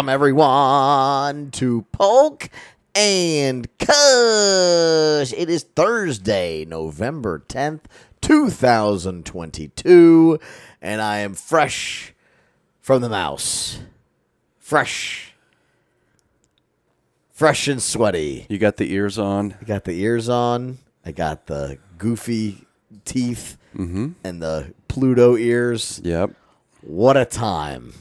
Welcome everyone to Polk and Kush. It is Thursday, November 10th, 2022, and I am fresh from the mouse. Fresh. Fresh and sweaty. You got the ears on. I got the ears on. I got the goofy teeth Mm-hmm. and the Pluto ears. Yep. What a time.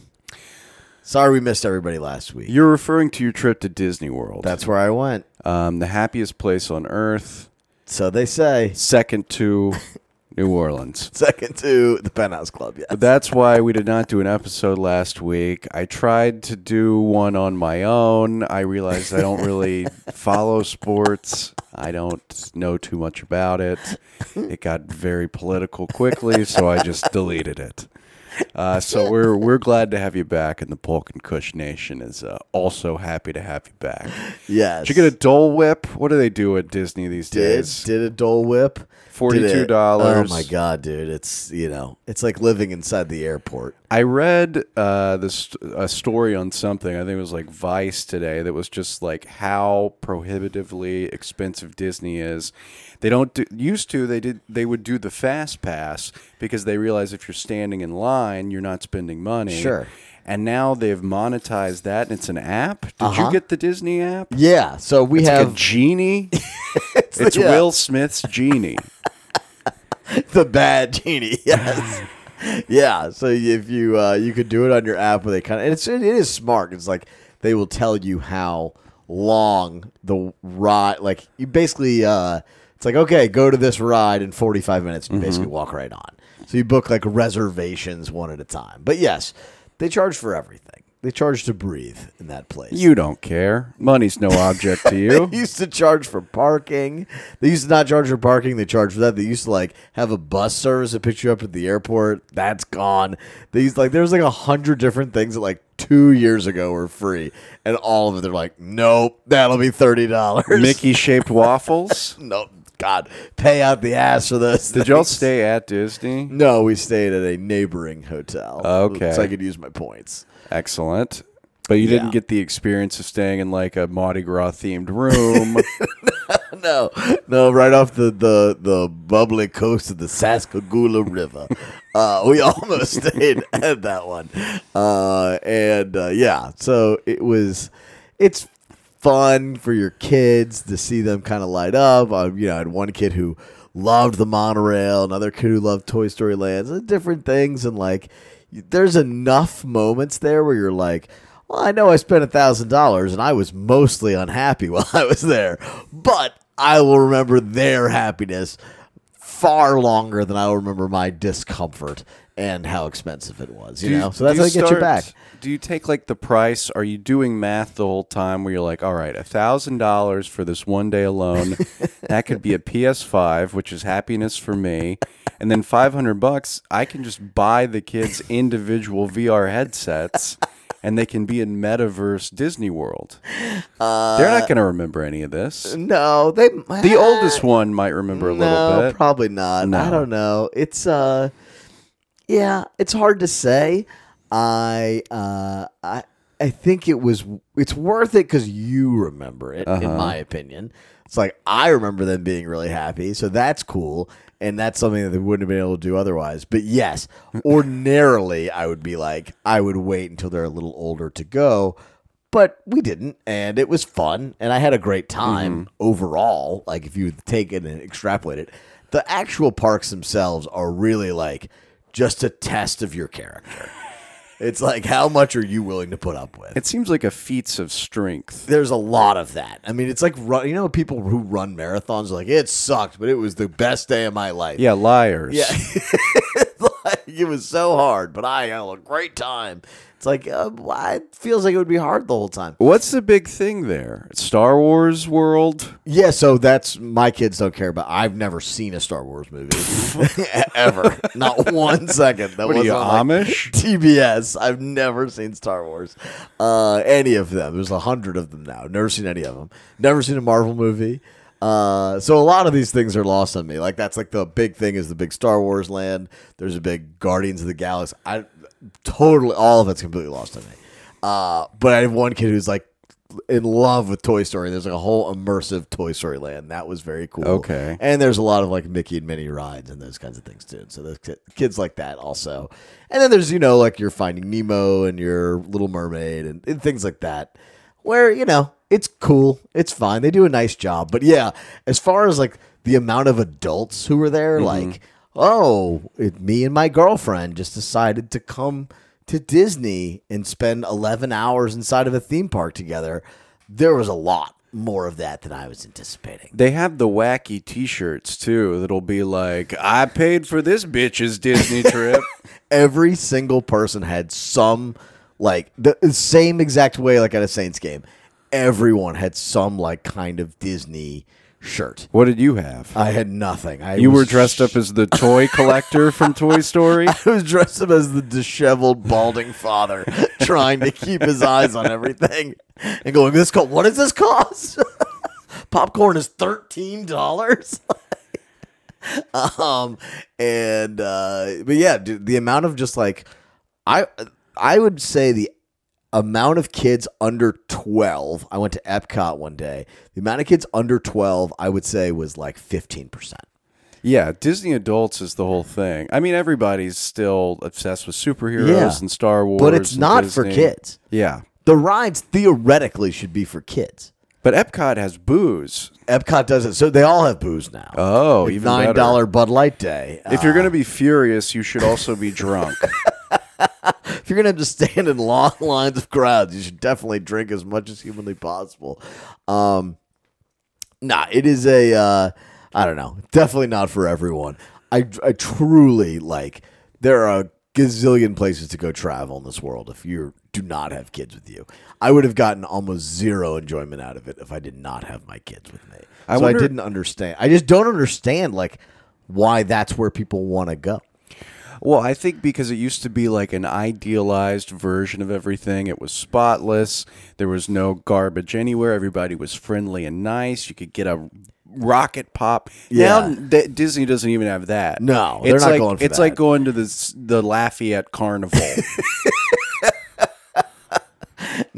Sorry we missed everybody last week. You're referring to your trip to Disney World. That's where I went. um, the happiest place on earth, So they say. second to New Orleans. Second to the Penthouse Club, yes. But that's why we did not do an episode last week. I tried to do one on my own. I realized I don't really follow sports. I don't know too much about it. It got very political quickly, so I just deleted it. Uh, so we're we're glad to have you back, and the Polk and Kush Nation is uh, also happy to have you back. yes. Did you get a Dole Whip? What do they do at Disney these did days? did a Dole Whip? Did it- $42. Oh my god, dude! It's you know, it's like living inside the airport. I read uh, this a story on something. I think it was like Vice today. That was just like how prohibitively expensive Disney is. They don't do, used to. They did. They would do the fast pass because they realize if you're standing in line, you're not spending money. Sure. And now they've monetized that. and It's an app. Did Uh-huh. you get the Disney app? Yeah. So we It's like a have genie. it's yeah. Will Smith's genie. the bad genie. Yes. yeah. So if you uh, you could do it on your app, where they kind of and it's it is smart. It's like they will tell you how long the ride. Like you basically, uh, it's like okay, go to this ride in forty five minutes. And you mm-hmm. basically walk right on. So you book like reservations one at a time. But yes, they charge for everything. They charge to breathe in that place. You don't care. Money's no object to you. They used to charge for parking. They used to not charge for parking. They charge for that. They used to like have a bus service that picked you up at the airport. That's gone. They used like there's like a hundred different things that like two years ago were free, and all of it they're like, nope, that'll be thirty dollars. Mickey shaped waffles. nope, God, pay out the ass for this. Did y'all stay at Disney? No, we stayed at a neighboring hotel. Okay. so I could use my points. Excellent. But you Yeah. didn't get the experience of staying in like a Mardi Gras themed room. No, no, right off the, the, the bubbly coast of the Sassagoula River. Uh, we almost stayed at that one. Uh, and uh, yeah, so it was, it's fun for your kids to see them kind of light up. Uh, you know, I had one kid who loved the monorail, another kid who loved Toy Story Lands, and different things. And like, there's enough moments there where you're like, well, I know I spent a thousand dollars and I was mostly unhappy while I was there, but I will remember their happiness far longer than I will remember my discomfort and how expensive it was. You Do know, so that's how they get you back. Do you take like the price? Are you doing math the whole time where you're like, all right, a thousand dollars for this one day alone? that could be a PS5, which is happiness for me. And then five hundred bucks, I can just buy the kids individual VR headsets and they can be in metaverse Disney World. They're not gonna remember any of this. No, they The oldest one might remember a no, little bit. probably not. I don't know. It's uh, yeah, it's hard to say. I uh, I I think it was. It's worth it because you remember it. Uh-huh. In my opinion, it's like I remember them being really happy, so that's cool. And that's something that they wouldn't have been able to do otherwise. But yes, ordinarily I would be like, I would wait until they're a little older to go. But we didn't, and it was fun, and I had a great time Mm-hmm. overall. Like if you take it and extrapolate it, the actual parks themselves are really like just a test of your character. It's like how much are you willing to put up with? It seems like a feats of strength. There's a lot of that. I mean, it's like run. You know, people who run marathons are like it sucked, but it was the best day of my life. Yeah, liars. Yeah. like it was so hard, but I had a great time. It's like uh, why- it feels like it would be hard the whole time. What's the big thing there? Star Wars World? Yeah, so that's my kids don't care about. I've never seen a Star Wars movie ever, not one second. That What are was you, on like, Amish? TBS. I've never seen Star Wars, uh, any of them. There's a hundred of them now. Never seen any of them. Never seen a Marvel movie. Uh, so a lot of these things are lost on me. Like that's like the big thing is the big Star Wars land. There's a big Guardians of the Galaxy. I totally all of it's completely lost on me. Uh, but I have one kid who's like in love with Toy Story. There's like a whole immersive Toy Story land. That was very cool. Okay. And there's a lot of like Mickey and Minnie rides and those kinds of things too. So there's ki- kids like that also. And then there's, you know, like your Finding Nemo and your Little Mermaid and, and things like that where, you know, it's cool. It's fine. They do a nice job. But yeah, as far as like the amount of adults who were there, like, oh, it, me and my girlfriend just decided to come to Disney and spend 11 hours inside of a theme park together. There was a lot more of that than I was anticipating. They have the wacky T-shirts too. That'll be like, "I paid for this bitch's Disney trip." every single person had some like the the same exact way like at a Saints game. Everyone had some like kind of Disney shirt. what did you have? I had nothing. I you were dressed up as the toy collector from Toy Story. I was dressed up as the disheveled, balding father, trying to keep his eyes on everything, and going, "This co- What does this cost? Popcorn is thirteen dollars." um, and uh, but yeah, dude, the amount of just like, I I would say the amount of kids under 12 i went to epcot one day the amount of kids under 12 i would say was like 15% Yeah, Disney adults is the whole thing. I mean, everybody's still obsessed with superheroes Yeah. and Star Wars, but it's and not for Disney. kids Yeah, the rides theoretically should be for kids but Epcot has booze. Epcot does it, so they all have booze now. Oh, even nine better. dollar Bud Light Day. If you're gonna ah. be furious, you should also be drunk. if you're gonna have to stand in long lines of crowds, you should definitely drink as much as humanly possible. Um, nah, it is a. Uh, I don't know. Definitely not for everyone. I, I truly like. There are a gazillion places to go travel in this world if you do not have kids with you. I would have gotten almost zero enjoyment out of it if I did not have my kids with me. I so wonder- I didn't understand. I just don't understand like why that's where people want to go. Well, I think because it used to be like an idealized version of everything. It was spotless. There was no garbage anywhere. Everybody was friendly and nice. You could get a rocket pop. Yeah. Now D- Disney doesn't even have that. No, they're it's not like, going for It's that. like going to the the Lafayette Carnival.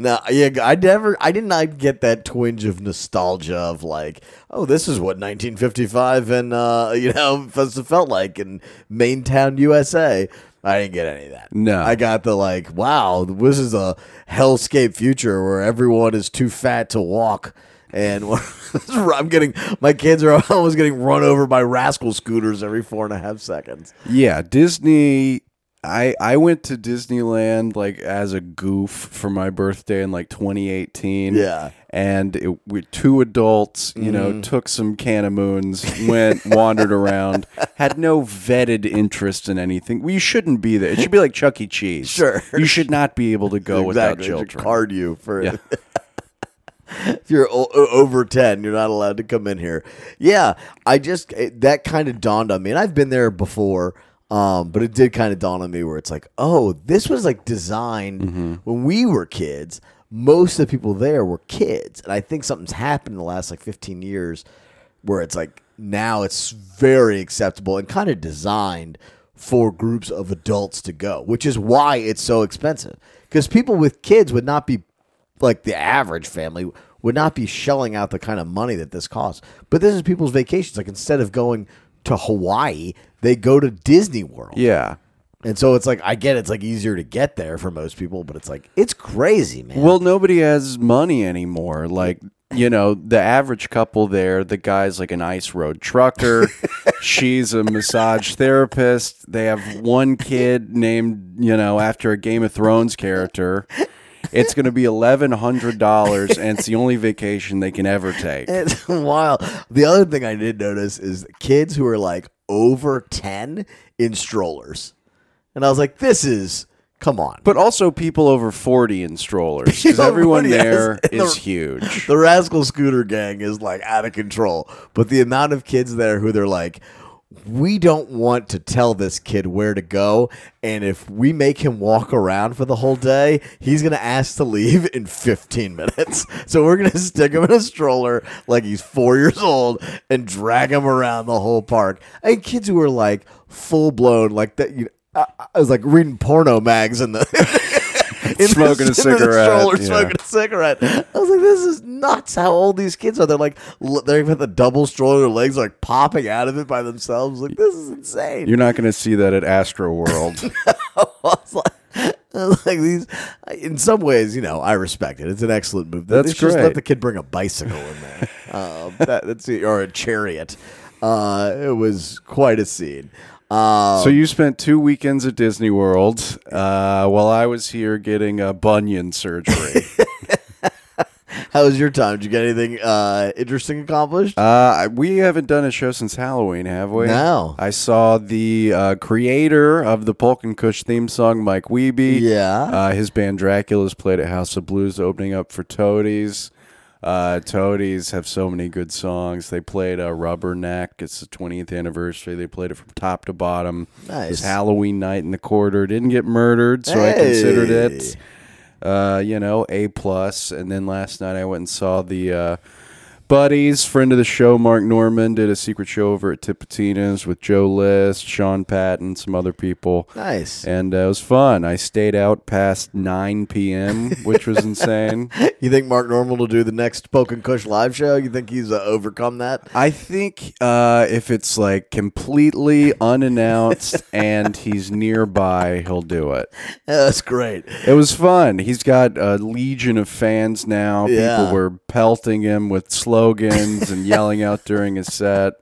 No, yeah, I never, I did not get that twinge of nostalgia of like, oh, this is what 1955 and uh, you know must have felt like in Maintown, USA. I didn't get any of that. No. I got the like, wow, this is a hellscape future where everyone is too fat to walk. And I'm getting my kids are almost getting run over by rascal scooters every four and a half seconds. Yeah, Disney. I I went to Disneyland like as a goof for my birthday in like 2018. Yeah. and it, we two adults, you know, Mm-hmm. took some canamoons, went wandered around, had no vetted interest in anything. Well, shouldn't be there. It should be like Chuck E. Cheese. Sure. you should not be able to go without Exactly. Should children. Card you for Yeah. if you're o- o- over 10 you're not allowed to come in here yeah i just it, that kind of dawned on me and i've been there before um, but it did kind of dawn on me where it's like oh this was like designed when we were kids most of the people there were kids and i think something's happened in the last like 15 years where it's like now it's very acceptable and kind of designed for groups of adults to go which is why it's so expensive because people with kids would not be like the average family would not be shelling out the kind of money that this costs. But this is people's vacations. Like instead of going to Hawaii, they go to Disney World. Yeah. And so it's like I get it's like easier to get there for most people, but it's like it's crazy, man. Well, nobody has money anymore. Like, you know, the average couple there, the guy's like an ice road trucker. She's a massage therapist. They have one kid named, you know, after a Game of Thrones character. It's going to be $1,100, and it's the only vacation they can ever take. It's wild. The other thing I did notice is kids who are like over 10 in strollers. and I was like, "This is come on." But also people over 40 in strollers. Because everyone 40, yes. there is the- huge. the rascal scooter gang is like out of control. But the amount of kids there who they're like, we don't want to tell this kid where to go, and if we make him walk around for the whole day, he's gonna ask to leave in 15 minutes. So we're gonna stick him in a stroller like he's four years old and drag him around the whole park. And kids who are like full blown, like that. You know, I, I was like reading porno mags in the. in Smoking a in the cigarette, stroller, yeah. smoking a cigarette. I was like, this is nuts how old these kids are. They're like, they've got the double stroller, their legs are like popping out of it by themselves. Like, this is insane. You're not going to see that at Astro World. I was like, like these, in some ways, you know, I respect it. It's an excellent move. That's should just great. let the kid bring a bicycle in there, um, that, that's or a chariot. Uh, it was quite a scene. Uh, so you spent two weekends at Disney World uh, while I was here getting a bunion surgery. how was your time? Did you get anything uh, interesting accomplished? uh, we haven't done a show since Halloween, have we? No. I saw the uh, creator of the Polk and Kush theme song, Mike Wiebe. Yeah. Uh, his band Drakulas played at House of Blues, opening up for Toadies. Uh, Toadies have so many good songs. They played uh, Rubberneck. It's the 20th anniversary. They played it from top to bottom. Nice. It was Halloween night in the quarter. Didn't get murdered, so I considered it, uh, you know, a plus. And then last night I went and saw the uh, buddies, friend of the show, Mark Normand, did a secret show over at Tipitina's with Joe List, Sean Patton, some other people. Nice. And uh, it was fun. I stayed out past 9 p.m., which was insane. You think Mark Normand will do the next Poke and Kush live show? You think he's uh, overcome that? I think uh, if it's like completely unannounced and he's nearby, he'll do it. Yeah, that's great. It was fun. He's got a legion of fans now. Yeah. People were pelting him with slogans and yelling out during his set.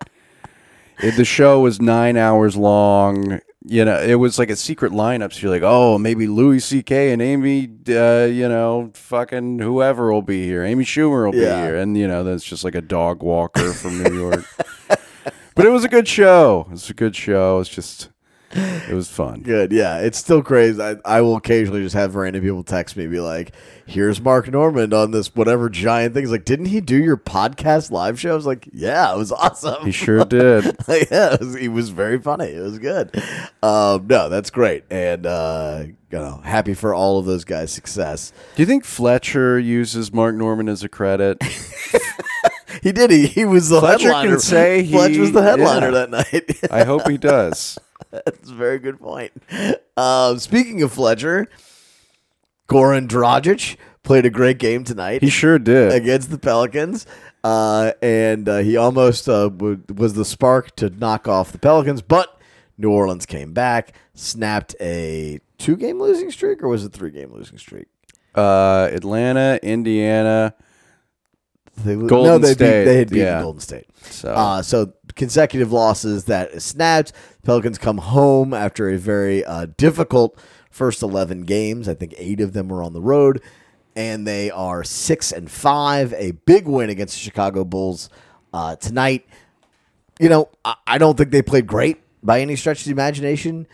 It, the show was nine hours long. You know, it was like a secret lineup. So you're like, oh, maybe Louis C.K. and Amy, uh, you know, fucking whoever will be here. Amy Schumer will Yeah. be here. And, you know, that's just like a dog walker from New York. but it was a good show. It was a good show. It's just, it was fun. Good. Yeah, it's still crazy. I, I will occasionally just have random people text me, be like, "Here's Mark Normand on this whatever giant thing." He's like, "Didn't he do your podcast live show?" I was like, "Yeah, it was awesome." He sure did. yeah, it was, he was very funny. It was good. Um, no, that's great, and uh, you know, happy for all of those guys' success. Do you think Fletcher uses Mark Normand as a credit? He did. He, he was the Fletcher can headliner. say he- was the headliner yeah. that night. I hope he does. That's a very good point. Um, speaking of Fletcher, Goran Dragic played a great game tonight He sure did. against the Pelicans. Uh, and uh, he almost uh, w- was the spark to knock off the Pelicans, but New Orleans came back, snapped a two game losing streak, or was it three game losing streak? Uh, Atlanta, Indiana. They, no, Golden they State, Beat, they had beaten yeah. Golden State. So Uh, so consecutive losses that snapped. Pelicans come home after a very uh, difficult first eleven games. I think eight of them were on the road, and they are six and five. A big win against the Chicago Bulls uh, tonight. You know, I, I don't think they played great by any stretch of the imagination,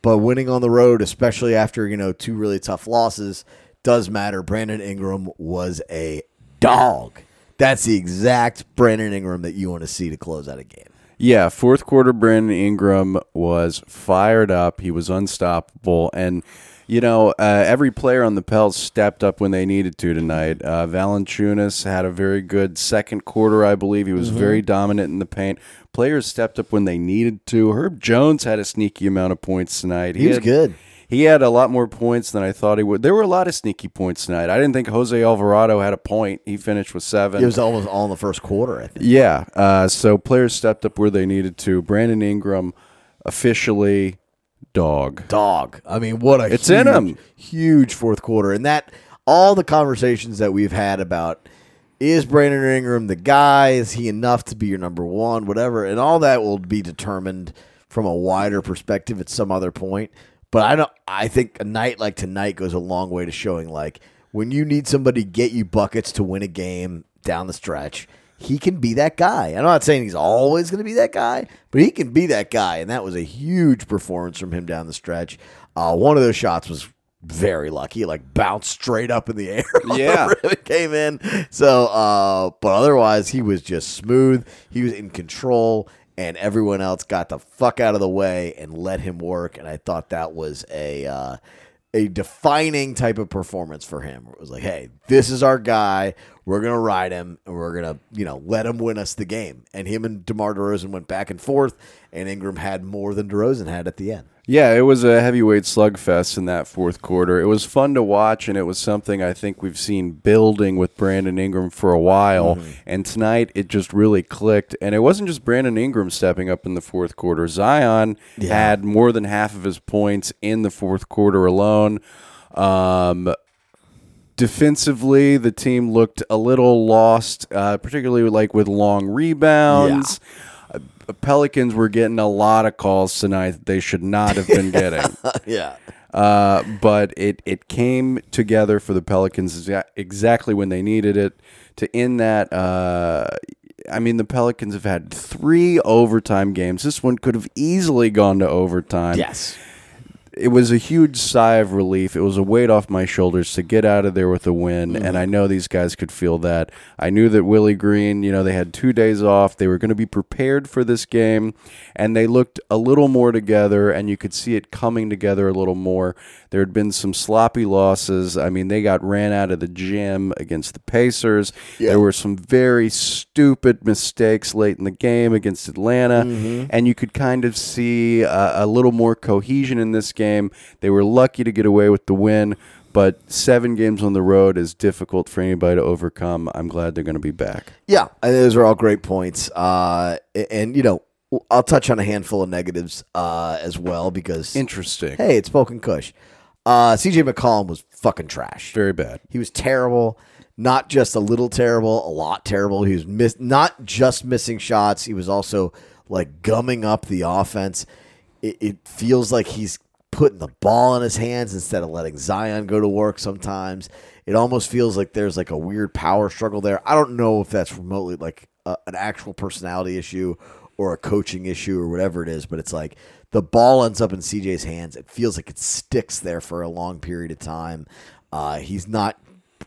but winning on the road, especially after you know two really tough losses, does matter. Brandon Ingram was a dog. That's the exact Brandon Ingram that you want to see to close out a game. yeah, fourth quarter, Brandon Ingram was fired up. He was unstoppable, and you know uh, every player on the Pels stepped up when they needed to tonight. Uh, Valanciunas had a very good second quarter, I believe. He Mm-hmm. was very dominant in the paint. Players stepped up when they needed to. Herb Jones had a sneaky amount of points tonight. He was had- good. He had a lot more points than I thought he would. There were a lot of sneaky points tonight. I didn't think Jose Alvarado had a point. He finished with seven. It was almost all in the first quarter, I think. yeah. Uh, so players stepped up where they needed to. Brandon Ingram, officially dog. Dog. I mean, what a It's huge, in him. huge fourth quarter. And that all the conversations that we've had about is Brandon Ingram the guy? Is he enough to be your number one? Whatever. And all that will be determined from a wider perspective at some other point. But I don't I think a night like tonight goes a long way to showing like when you need somebody to get you buckets to win a game down the stretch, he can be that guy. I'm not saying he's always going to be that guy, but he can be that guy. And that was a huge performance from him down the stretch. Uh, one of those shots was very lucky, like bounced straight up in the air. the Yeah. and came in. So, uh, but otherwise, he was just smooth. He was in control, and everyone else got the fuck out of the way and let him work. And I thought that was a uh, a defining type of performance for him. It was like, hey, this is our guy. We're gonna ride him, and we're gonna, you know, let him win us the game. And him and Demar Derozan went back and forth, and Ingram had more than Derozan had at the end. Yeah, it was a heavyweight slugfest in that fourth quarter. It was fun to watch, and it was something I think we've seen building with Brandon Ingram for a while. And tonight, it just really clicked. And it wasn't just Brandon Ingram stepping up in the fourth quarter. Zion had more than half of his points in the fourth quarter alone. Um, defensively, the team looked a little lost, uh, particularly like with long rebounds. Uh, Pelicans were getting a lot of calls tonight that they should not have been getting. yeah. Uh, but it, it came together for the Pelicans exactly when they needed it to end that. Uh, I mean, the Pelicans have had three overtime games. This one could have easily gone to overtime Yes. It was a huge sigh of relief. It was a weight off my shoulders to get out of there with a win, and I know these guys could feel that. I knew that Willie Green, you know, they had two days off. They were going to be prepared for this game, and they looked a little more together, and you could see it coming together a little more. There had been some sloppy losses. I mean, they got ran out of the gym against the Pacers. There were some very stupid mistakes late in the game against Atlanta, and you could kind of see uh, a little more cohesion in this game. They were lucky to get away with the win, but seven games on the road is difficult for anybody to overcome. I'm glad they're going to be back. Yeah, those are all great points. Uh, and you know, I'll touch on a handful of negatives uh, as well because Interesting. hey, it's Spoken Kush. Uh, CJ McCollum was fucking trash. Very bad. He was terrible. Not just a little terrible, a lot terrible. He was miss- not just missing shots. He was also like gumming up the offense. It, it feels like he's putting the ball in his hands instead of letting Zion go to work. Sometimes it almost feels like there's like a weird power struggle there. I don't know if that's remotely like a, an actual personality issue or a coaching issue or whatever it is, but it's like the ball ends up in CJ's hands. It feels like it sticks there for a long period of time. Uh, he's not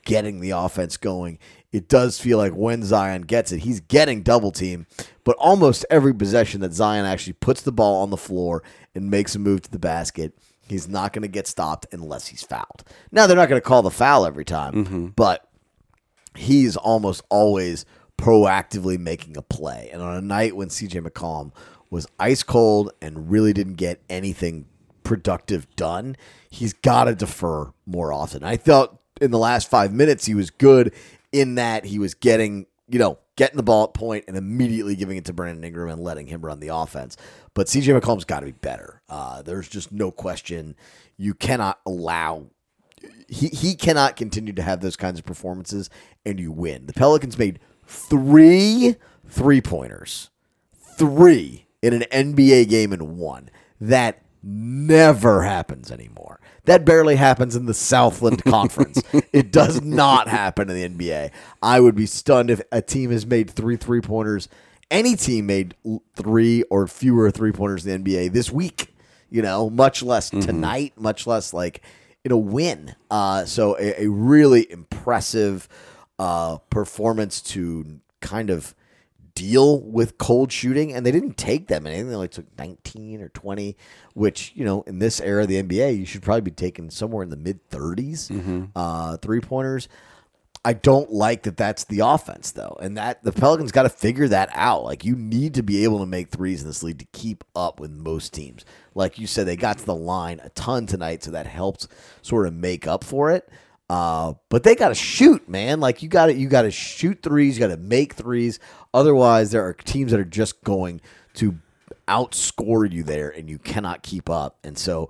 getting the offense going. It does feel like when Zion gets it, he's getting double team, but almost every possession that Zion actually puts the ball on the floor and makes a move to the basket, he's not going to get stopped unless he's fouled. Now, they're not going to call the foul every time, mm-hmm. but he's almost always proactively making a play. And on a night when CJ McCollum was ice cold and really didn't get anything productive done, he's got to defer more often. I thought in the last five minutes he was good in that he was getting, you know, getting the ball at point and immediately giving it to Brandon Ingram and letting him run the offense. But CJ McCollum's got to be better. Uh, there's just no question. You cannot allow he he cannot continue to have those kinds of performances and you win. The Pelicans made three three pointers, three in an NBA game and one. That never happens anymore. That barely happens in the Southland Conference. it does not happen in the NBA. I would be stunned if a team has made three three pointers. Any team made three or fewer three pointers in the NBA this week. You know, much less tonight, much less like in a win. Uh, so a, a really impressive uh, performance to kind of deal with cold shooting, and they didn't take them anything. They only took 19 or 20, which you know in this era of the NBA, you should probably be taking somewhere in the mid 30s uh, three pointers. I don't like that that's the offense though. And that the Pelicans got to figure that out. Like you need to be able to make threes in this league to keep up with most teams. Like you said they got to the line a ton tonight so that helped sort of make up for it. Uh, but they got to shoot, man. Like you got to you got to shoot threes, you got to make threes. Otherwise there are teams that are just going to outscore you there and you cannot keep up. And so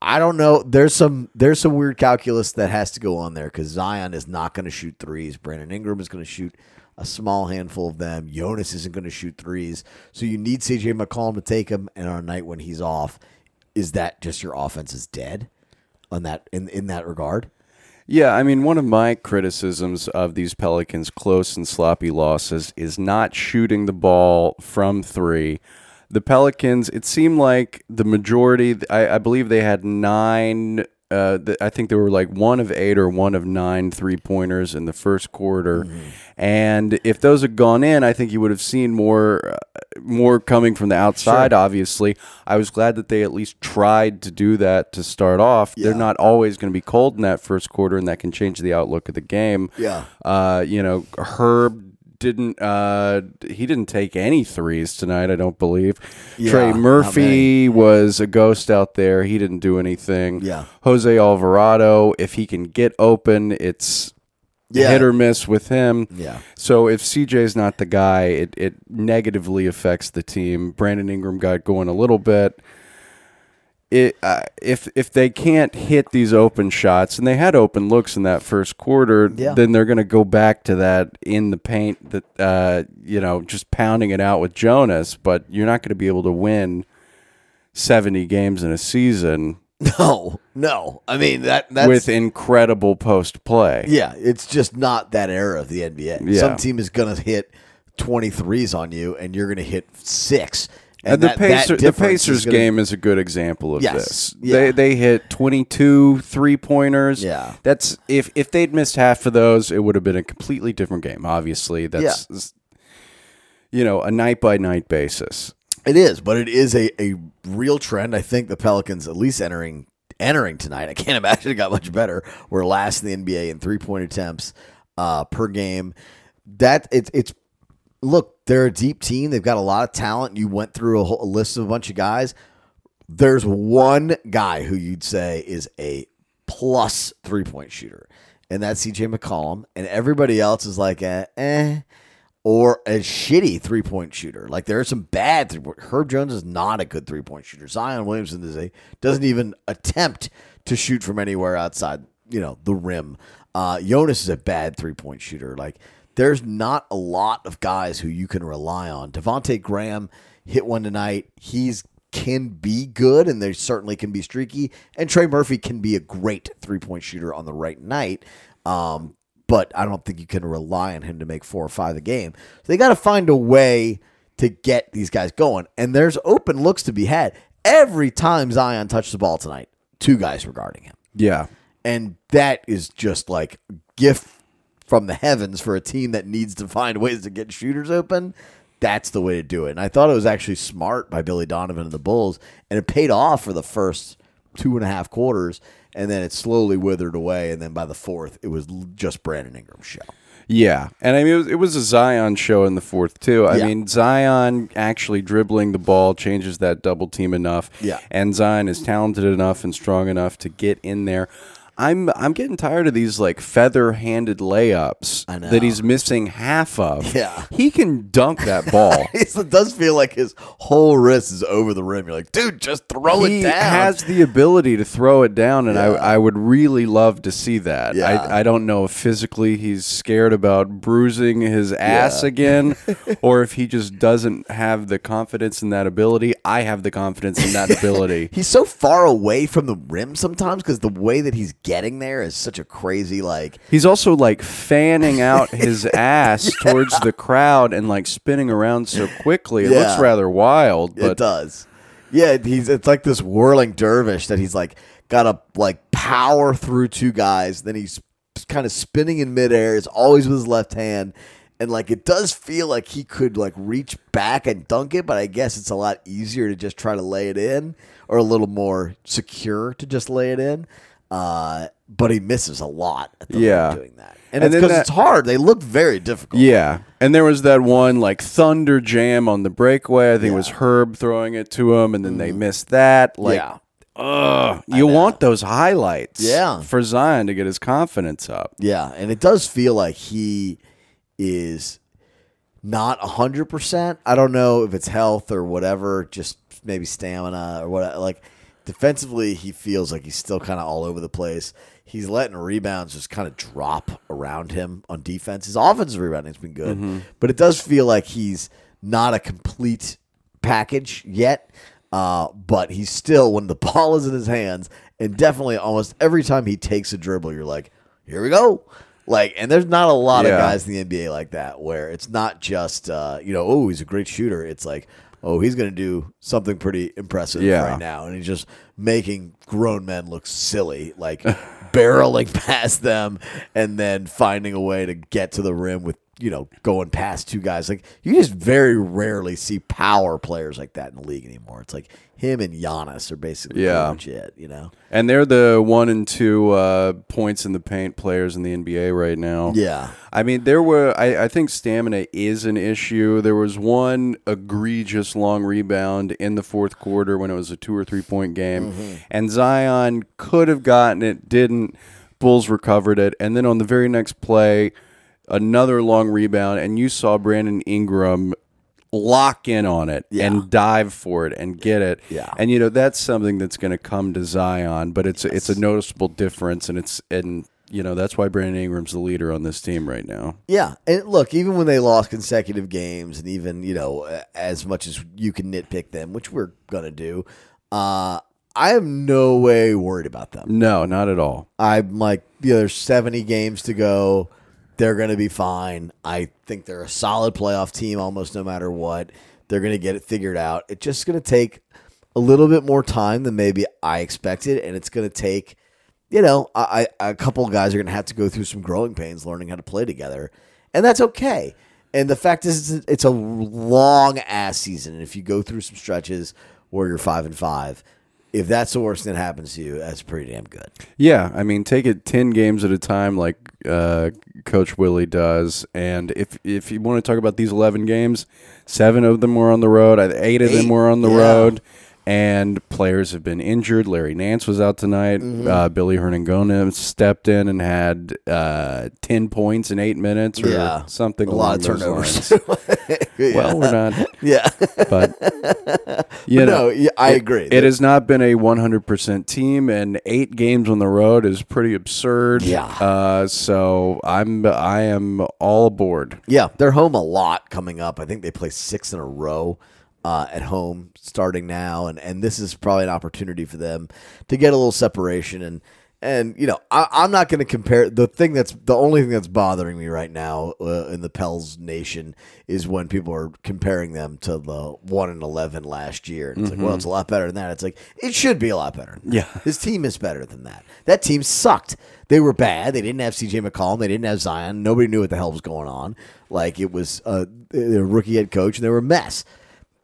I don't know. There's some there's some weird calculus that has to go on there because Zion is not going to shoot threes. Brandon Ingram is going to shoot a small handful of them. Jonas isn't going to shoot threes. So you need CJ McCollum to take them. And on a night when he's off, is that just your offense is dead on that in in that regard? Yeah, I mean, one of my criticisms of these Pelicans' close and sloppy losses is not shooting the ball from three. The Pelicans, it seemed like the majority, I, I believe they had nine. Uh, th- I think there were like one of eight or one of nine three pointers in the first quarter, and if those had gone in, I think you would have seen more, uh, more coming from the outside. Obviously, I was glad that they at least tried to do that to start off. They're not always going to be cold in that first quarter, and that can change the outlook of the game. Yeah. Uh, you know, Herb didn't uh he didn't take any threes tonight, I don't believe. Yeah, Trey Murphy was a ghost out there. He didn't do anything. Yeah. Jose Alvarado, if he can get open, it's Yeah. hit or miss with him. Yeah. So if CJ's not the guy, it, it negatively affects the team. Brandon Ingram got going a little bit. It uh, if if they can't hit these open shots, and they had open looks in that first quarter, Yeah. then they're going to go back to that in the paint that uh, you know just pounding it out with Jonas. But you're not going to be able to win seventy games in a season No, no. I mean that that's with incredible post play. yeah. It's just not that era of the NBA. Yeah. Some team is gonna hit 23s on you, and you're gonna hit six. And the, that- that the is Pacers gonna- game is a good example of Yes. this. Yeah. They they hit 22 three pointers. Yeah. That's if if they'd missed half of those, it would have been a completely different game. Obviously, that's you know a night by night basis. It is, but it is a, a real trend. I think the Pelicans, at least entering entering tonight, I can't imagine it got much better. We're last in the NBA in three point attempts uh, per game. That it's it's look, they're a deep team. They've got a lot of talent. You went through a, whole, a list of a bunch of guys. There's one guy who you'd say is a plus three point shooter, and that's CJ McCollum. And everybody else is like, eh, eh or a shitty three point shooter. Like there are some bad three point. Herb Jones is not a good three point shooter. Zion Williamson is a doesn't even attempt to shoot from anywhere outside you know the rim. Uh, Jonas is a bad three point shooter. Like there's not a lot of guys who you can rely on. Devonte Graham hit one tonight. He's can be good and they certainly can be streaky. And Trey Murphy can be a great three point shooter on the right night. Um, but I don't think you can rely on him to make four or five a game. So they got to find a way to get these guys going. And there's open looks to be had. Every time Zion touched the ball tonight, two guys were guarding him. Yeah. And that is just like gift from the heavens for a team that needs to find ways to get shooters open. That's the way to do it. And I thought it was actually smart by Billy Donovan and the Bulls. And it paid off for the first two and a half quarters. And then it slowly withered away. And then by the fourth, it was just Brandon Ingram's show. Yeah, and I mean it was, it was a Zion show in the fourth too. I Yeah. mean Zion actually dribbling the ball changes that double team enough. Yeah. and Zion is talented enough and strong enough to get in there. I'm I'm getting tired of these like feather-handed layups I know. that he's missing half of. Yeah. he can dunk that ball. it does feel like his whole wrist is over the rim. You're like, dude, just throw he it down. He has the ability to throw it down, and Yeah. I, I would really love to see that. Yeah. I, I don't know if physically he's scared about bruising his ass Yeah. again, or if he just doesn't have the confidence in that ability. I have the confidence in that ability. He's so far away from the rim sometimes because the way that he's getting there is such a crazy like. He's also like fanning out his ass towards the crowd and like spinning around so quickly. It Yeah. looks rather wild, it but does. Yeah, he's it's like this whirling dervish that he's like got to like power through two guys. Then he's kind of spinning in midair. It's always with his left hand. And like it does feel like he could like reach back and dunk it, but I guess it's a lot easier to just try to lay it in, or a little more secure to just lay it in. Uh, but he misses a lot at the Yeah. doing that, and, And it's because it's hard. They look very difficult. Yeah. And there was that one like thunder jam on the breakaway. I think it was Herb throwing it to him, and then they missed that. Like, Mm-hmm. yeah. ugh, you want those highlights, Yeah. for Zion to get his confidence up. Yeah, and it does feel like he is not 100%. I don't know if it's health or whatever, just maybe stamina or what like defensively he feels like he's still kind of all over the place. He's letting rebounds just kind of drop around him on defense. His offensive rebounding's been good, but it does feel like he's not a complete package yet. Uh, but he's still when the ball is in his hands, and definitely almost every time he takes a dribble, you're like, here we go. Like, and there's not a lot Yeah. of guys in the NBA like that where it's not just uh, you know, oh, he's a great shooter. It's like, oh, he's going to do something pretty impressive Yeah. right now, and he's just making grown men look silly, like barreling past them and then finding a way to get to the rim with you know going past two guys. Like you just very rarely see power players like that in the league anymore. It's like him and Giannis are basically Yeah. it. You know. And they're the one and two uh, points in the paint players in the NBA right now. Yeah. I mean, there were. I, I think stamina is an issue. There was one egregious long rebound in the fourth quarter when it was a two or three point game, and Zion could have gotten it, didn't. Bulls recovered it, and then on the very next play, another long rebound, and you saw Brandon Ingram lock in on it Yeah. and dive for it and get it. Yeah. And you know that's something that's going to come to Zion, but it's it's a noticeable difference, and it's and you know that's why Brandon Ingram's the leader on this team right now. Yeah, and look, even when they lost consecutive games, and even you know, as much as you can nitpick them, which we're gonna do, uh, I am no way worried about them. No, not at all. I'm like, yeah, there's 70 games to go. They're going to be fine. I think they're a solid playoff team almost no matter what. They're going to get it figured out. It's just going to take a little bit more time than maybe I expected. And it's going to take, you know, I, I, a couple guys are going to have to go through some growing pains learning how to play together. And that's okay. And the fact is, it's a, it's a long ass season. And if you go through some stretches where you're five and five, if that's the worst thing that happens to you, that's pretty damn good. Yeah, I mean, take it ten games at a time, like uh, Coach Willie does. And if if you want to talk about these eleven games, seven of them were on the road. Eight of them were on the yeah. road, and players have been injured. Larry Nance was out tonight. Mm-hmm. Uh, Billy Hernangomez stepped in and had uh, ten points in eight minutes, or Yeah. something. A lot of turnovers. lines. Well, we're not, yeah. but you But know, no, yeah, I it- agree. It has not been a 100% team, and eight games on the road is pretty absurd. Yeah. Uh, so I'm I am all aboard. Yeah, they're home a lot coming up. I think they play six in a row uh, at home starting now, and, and this is probably an opportunity for them to get a little separation. And and you know, I, I'm not going to compare the thing that's the only thing that's bothering me right now uh, in the Pels nation is when people are comparing them to the one and eleven last year. And it's like, well, it's a lot better than that. It's like it should be a lot better. Yeah. His team is better than that. That team sucked. They were bad. They didn't have CJ McCollum. They didn't have Zion. Nobody knew what the hell was going on. Like it was uh, a rookie head coach, and they were a mess.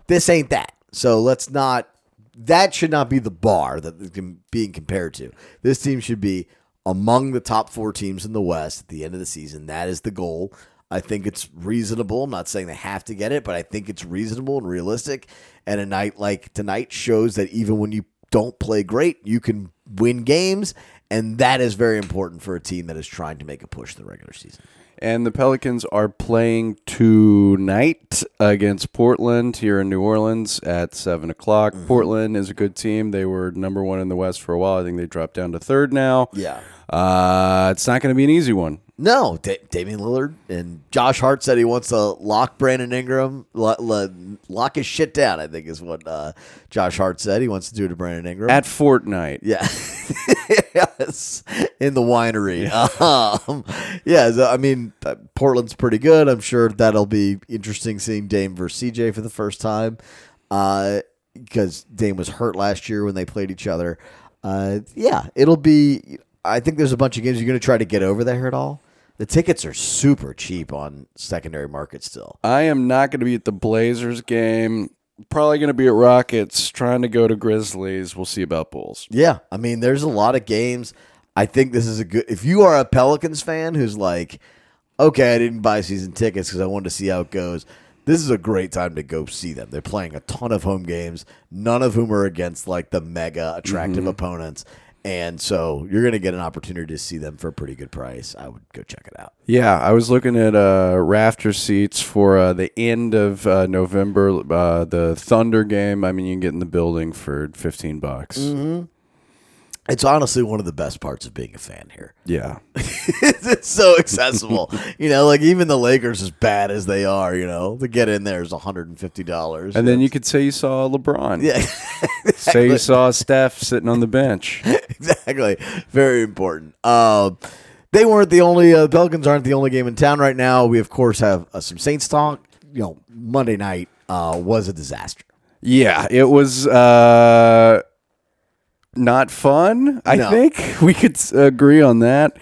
This ain't that. So let's not. That should not be the bar that being compared to. This team should be among the top four teams in the West at the end of the season. That is the goal. I think it's reasonable. I'm not saying they have to get it, but I think it's reasonable and realistic. And a night like tonight shows that even when you don't play great, you can win games. And that is very important for a team that is trying to make a push in the regular season. And the Pelicans are playing tonight against Portland here in New Orleans at seven o'clock. Mm-hmm. Portland is a good team. They were number one in the West for a while. I think they dropped down to third now. Yeah. Uh, it's not going to be an easy one. No, da- Damian Lillard and Josh Hart said he wants to lock Brandon Ingram, lo- lo- lock his shit down. I think is what uh, Josh Hart said he wants to do to Brandon Ingram. At Fortnite. yeah, yes, in the winery. Um, yeah, so, I mean uh, Portland's pretty good. I'm sure that'll be interesting seeing Dame versus CJ for the first time, because Dame was hurt last year when they played each other. Uh, yeah, it'll be. I think there's a bunch of games you're going to try to get over there at all. The tickets are super cheap on secondary market still. I am not going to be at the Blazers game. Probably going to be at Rockets, trying to go to Grizzlies. We'll see about Bulls. Yeah, I mean, there's a lot of games. I think this is a good. If you are a Pelicans fan who's like, okay, I didn't buy season tickets because I wanted to see how it goes. This is a great time to go see them. They're playing a ton of home games, none of whom are against like the mega attractive mm-hmm. opponents. And so you're going to get an opportunity to see them for a pretty good price. I would go check it out. Yeah, I was looking at uh, rafter seats for uh, the end of uh, November, uh, the Thunder game. I mean, you can get in the building for fifteen bucks. It's honestly one of the best parts of being a fan here. Yeah, it's so accessible. you know, like even the Lakers, as bad as they are, you know, to get in there is $150. and then you could say you saw LeBron. Yeah, Say you saw Steph sitting on the bench. exactly. Very important. Um, they weren't the only uh, Pelicans aren't the only game in town right now. We of course have uh, some Saints talk. You know, Monday night uh, was a disaster. Yeah, it was uh, not fun. I No. think we could agree on that.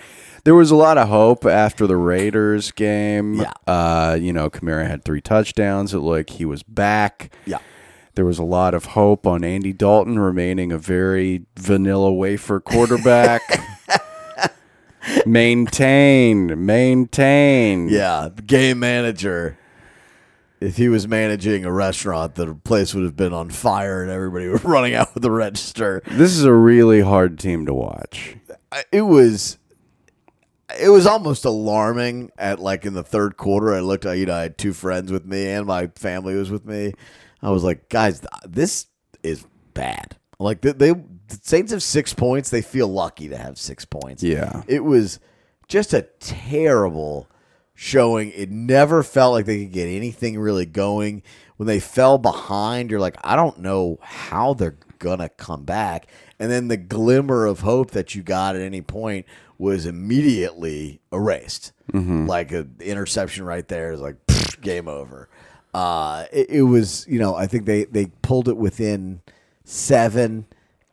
There was a lot of hope after the Raiders game. Yeah. Uh, you know, Kamara had three touchdowns. It looked like he was back. Yeah. There was a lot of hope on Andy Dalton remaining a very vanilla wafer quarterback. maintain, maintain. Yeah, game manager. If he was managing a restaurant, the place would have been on fire and everybody was running out with the register. This is a really hard team to watch. It was, it was almost alarming. At like in the third quarter, I looked. At you know, I had two friends with me and my family was with me. I was like, guys, this is bad. Like they, they the Saints have six points. They feel lucky to have six points. Yeah. It was just a terrible showing. It never felt like they could get anything really going. When they fell behind, you're like, I don't know how they're gonna come back. And then the glimmer of hope that you got at any point was immediately erased. Like an interception right there is like pfft, game over. Uh, it, it was, you know, I think they they pulled it within seven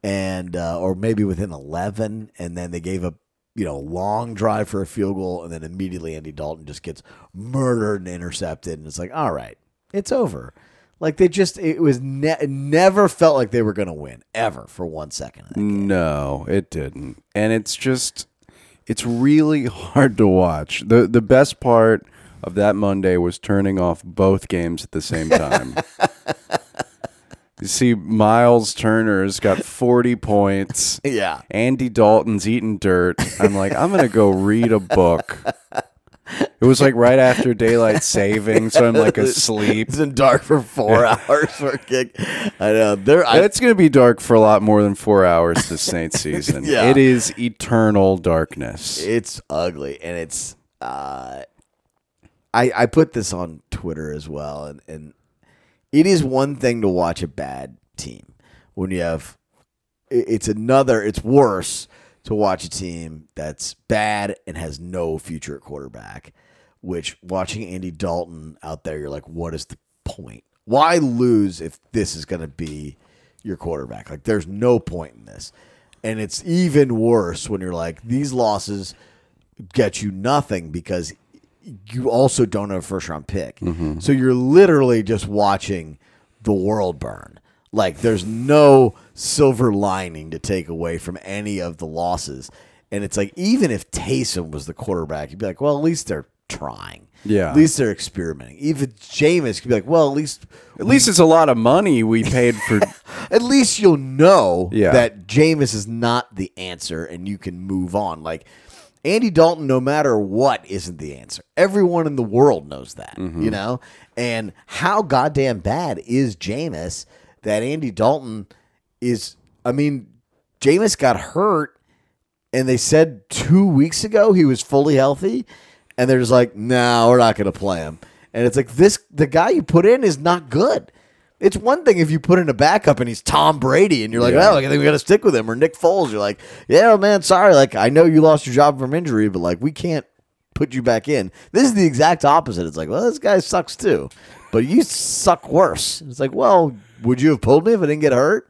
and uh, or maybe within 11 and then they gave up you know long drive for a field goal and then immediately Andy Dalton just gets murdered and intercepted and it's like all right it's over like they just it was ne- never felt like they were going to win ever for one second No, it didn't. And it's just it's really hard to watch. The the best part of that Monday was turning off both games at the same time. you see Myles Turner's got 40 points. yeah Andy Dalton's eating dirt. I'm like, I'm going to go read a book. It was like right after daylight saving, so I'm like asleep. it's been dark for four hours for a kick I know there I, It's going to be dark for a lot more than four hours this Saints season. Yeah. It is eternal darkness. it's ugly and it's uh i i put this on twitter as well and and it is one thing to watch a bad team when you have it's another it's worse to watch a team that's bad and has no future at quarterback which watching andy dalton out there you're like what is the point? Why lose if this is going to be your quarterback? Like there's no point in this. And it's even worse when you're like these losses get you nothing because you also don't have a first round pick. Mm-hmm. So you're literally just watching the world burn. Like there's no silver lining to take away from any of the losses. And it's like even if Taysom was the quarterback, you'd be like, well, at least they're trying. Yeah. At least they're experimenting. Even Jameis could be like, well, at least At least it's a lot of money we paid for. at least you'll know Yeah. that Jameis is not the answer and you can move on. Like Andy Dalton, no matter what, isn't the answer. Everyone in the world knows that, you mm-hmm. know? And how goddamn bad is Jameis that Andy Dalton is, I mean, Jameis got hurt and they said two weeks ago he was fully healthy, and they're just like, no, we're not going to play him. And it's like this: the guy you put in is not good. It's one thing if you put in a backup and he's Tom Brady, and you're like, Yeah. well, I think we got to stick with him, or Nick Foles. You're like, yeah, man, sorry, like I know you lost your job from injury, but like we can't put you back in. This is the exact opposite. It's like, well, this guy sucks too, but you suck worse. It's like, well, would you have pulled me if I didn't get hurt?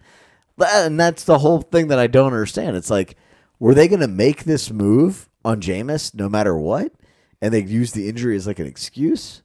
That- And that's the whole thing that I don't understand. It's like, were they going to make this move on Jameis no matter what? And they use the injury as like an excuse?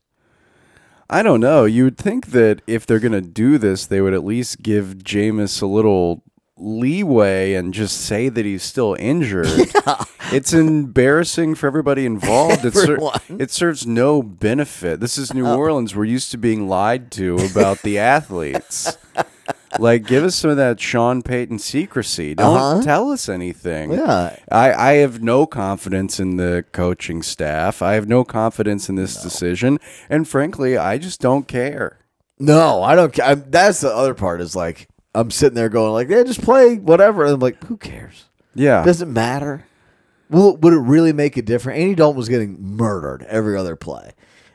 I don't know. You would think that if they're going to do this, they would at least give Jameis a little leeway and just say that he's still injured. It's embarrassing for everybody involved. It, ser- it serves no benefit. This is New oh. Orleans. We're used to being lied to about the athletes. Like, give us some of that Sean Payton secrecy. Don't Uh-huh. tell us anything. Yeah. I, I have no confidence in the coaching staff. I have no confidence in this decision. And frankly, I just don't care. No, I don't. care. That's the other part. Is like I'm sitting there going like, yeah, just play whatever. And I'm like, who cares? Yeah. Does it matter? Will would it really make a difference? Andy Dalton was getting murdered every other play,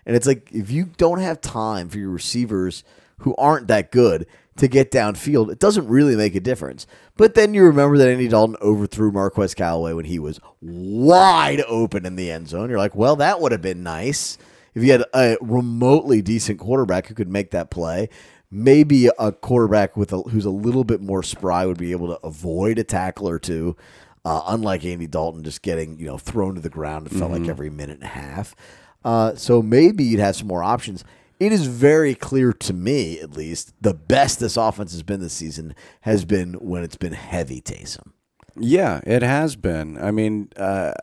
and it's like if you don't have time for your receivers who aren't that good to get downfield, it doesn't really make a difference. But then you remember that Andy Dalton overthrew Marquez Callaway when he was wide open in the end zone. You're like, well, that would have been nice if you had a remotely decent quarterback who could make that play. Maybe a quarterback with a, who's a little bit more spry would be able to avoid a tackle or two. Uh, unlike Andy Dalton, just getting you know thrown to the ground, it felt like every minute and a half. Uh, so maybe you'd have some more options. It is very clear to me, at least, the best this offense has been this season has been when it's been heavy Taysom. Yeah, it has been. I mean, uh,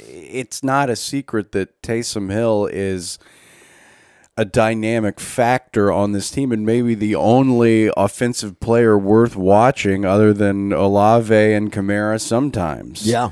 it's not a secret that Taysom Hill is a dynamic factor on this team and maybe the only offensive player worth watching other than Olave and Kamara sometimes. Yeah.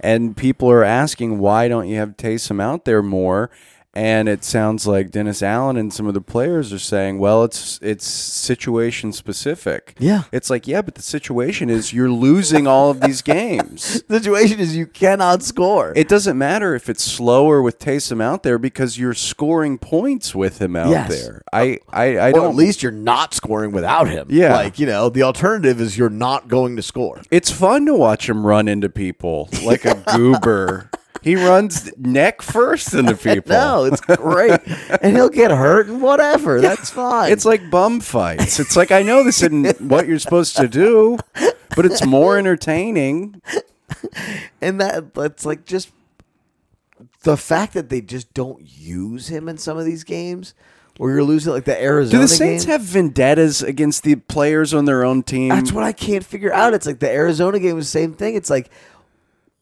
And people are asking, why don't you have Taysom out there more? And it sounds like Dennis Allen and some of the players are saying, well, it's it's situation specific. Yeah. It's like, yeah, but the situation is you're losing all of these games. The situation is you cannot score. It doesn't matter if it's slower with Taysom out there because you're scoring points with him out Yes. there. I, I, I or don't at least you're not scoring without him. Yeah. Like, you know, the alternative is you're not going to score. It's fun to watch him run into people like a goober. He runs neck first into people. No, it's great. and he'll get hurt and whatever. That's fine. It's like bum fights. It's like I know this isn't what you're supposed to do, but it's more entertaining. and that that's like just the fact that they just don't use him in some of these games where you're losing like the Arizona Do the Saints game. have vendettas against the players on their own team? That's what I can't figure out. It's like the Arizona game was the same thing. It's like,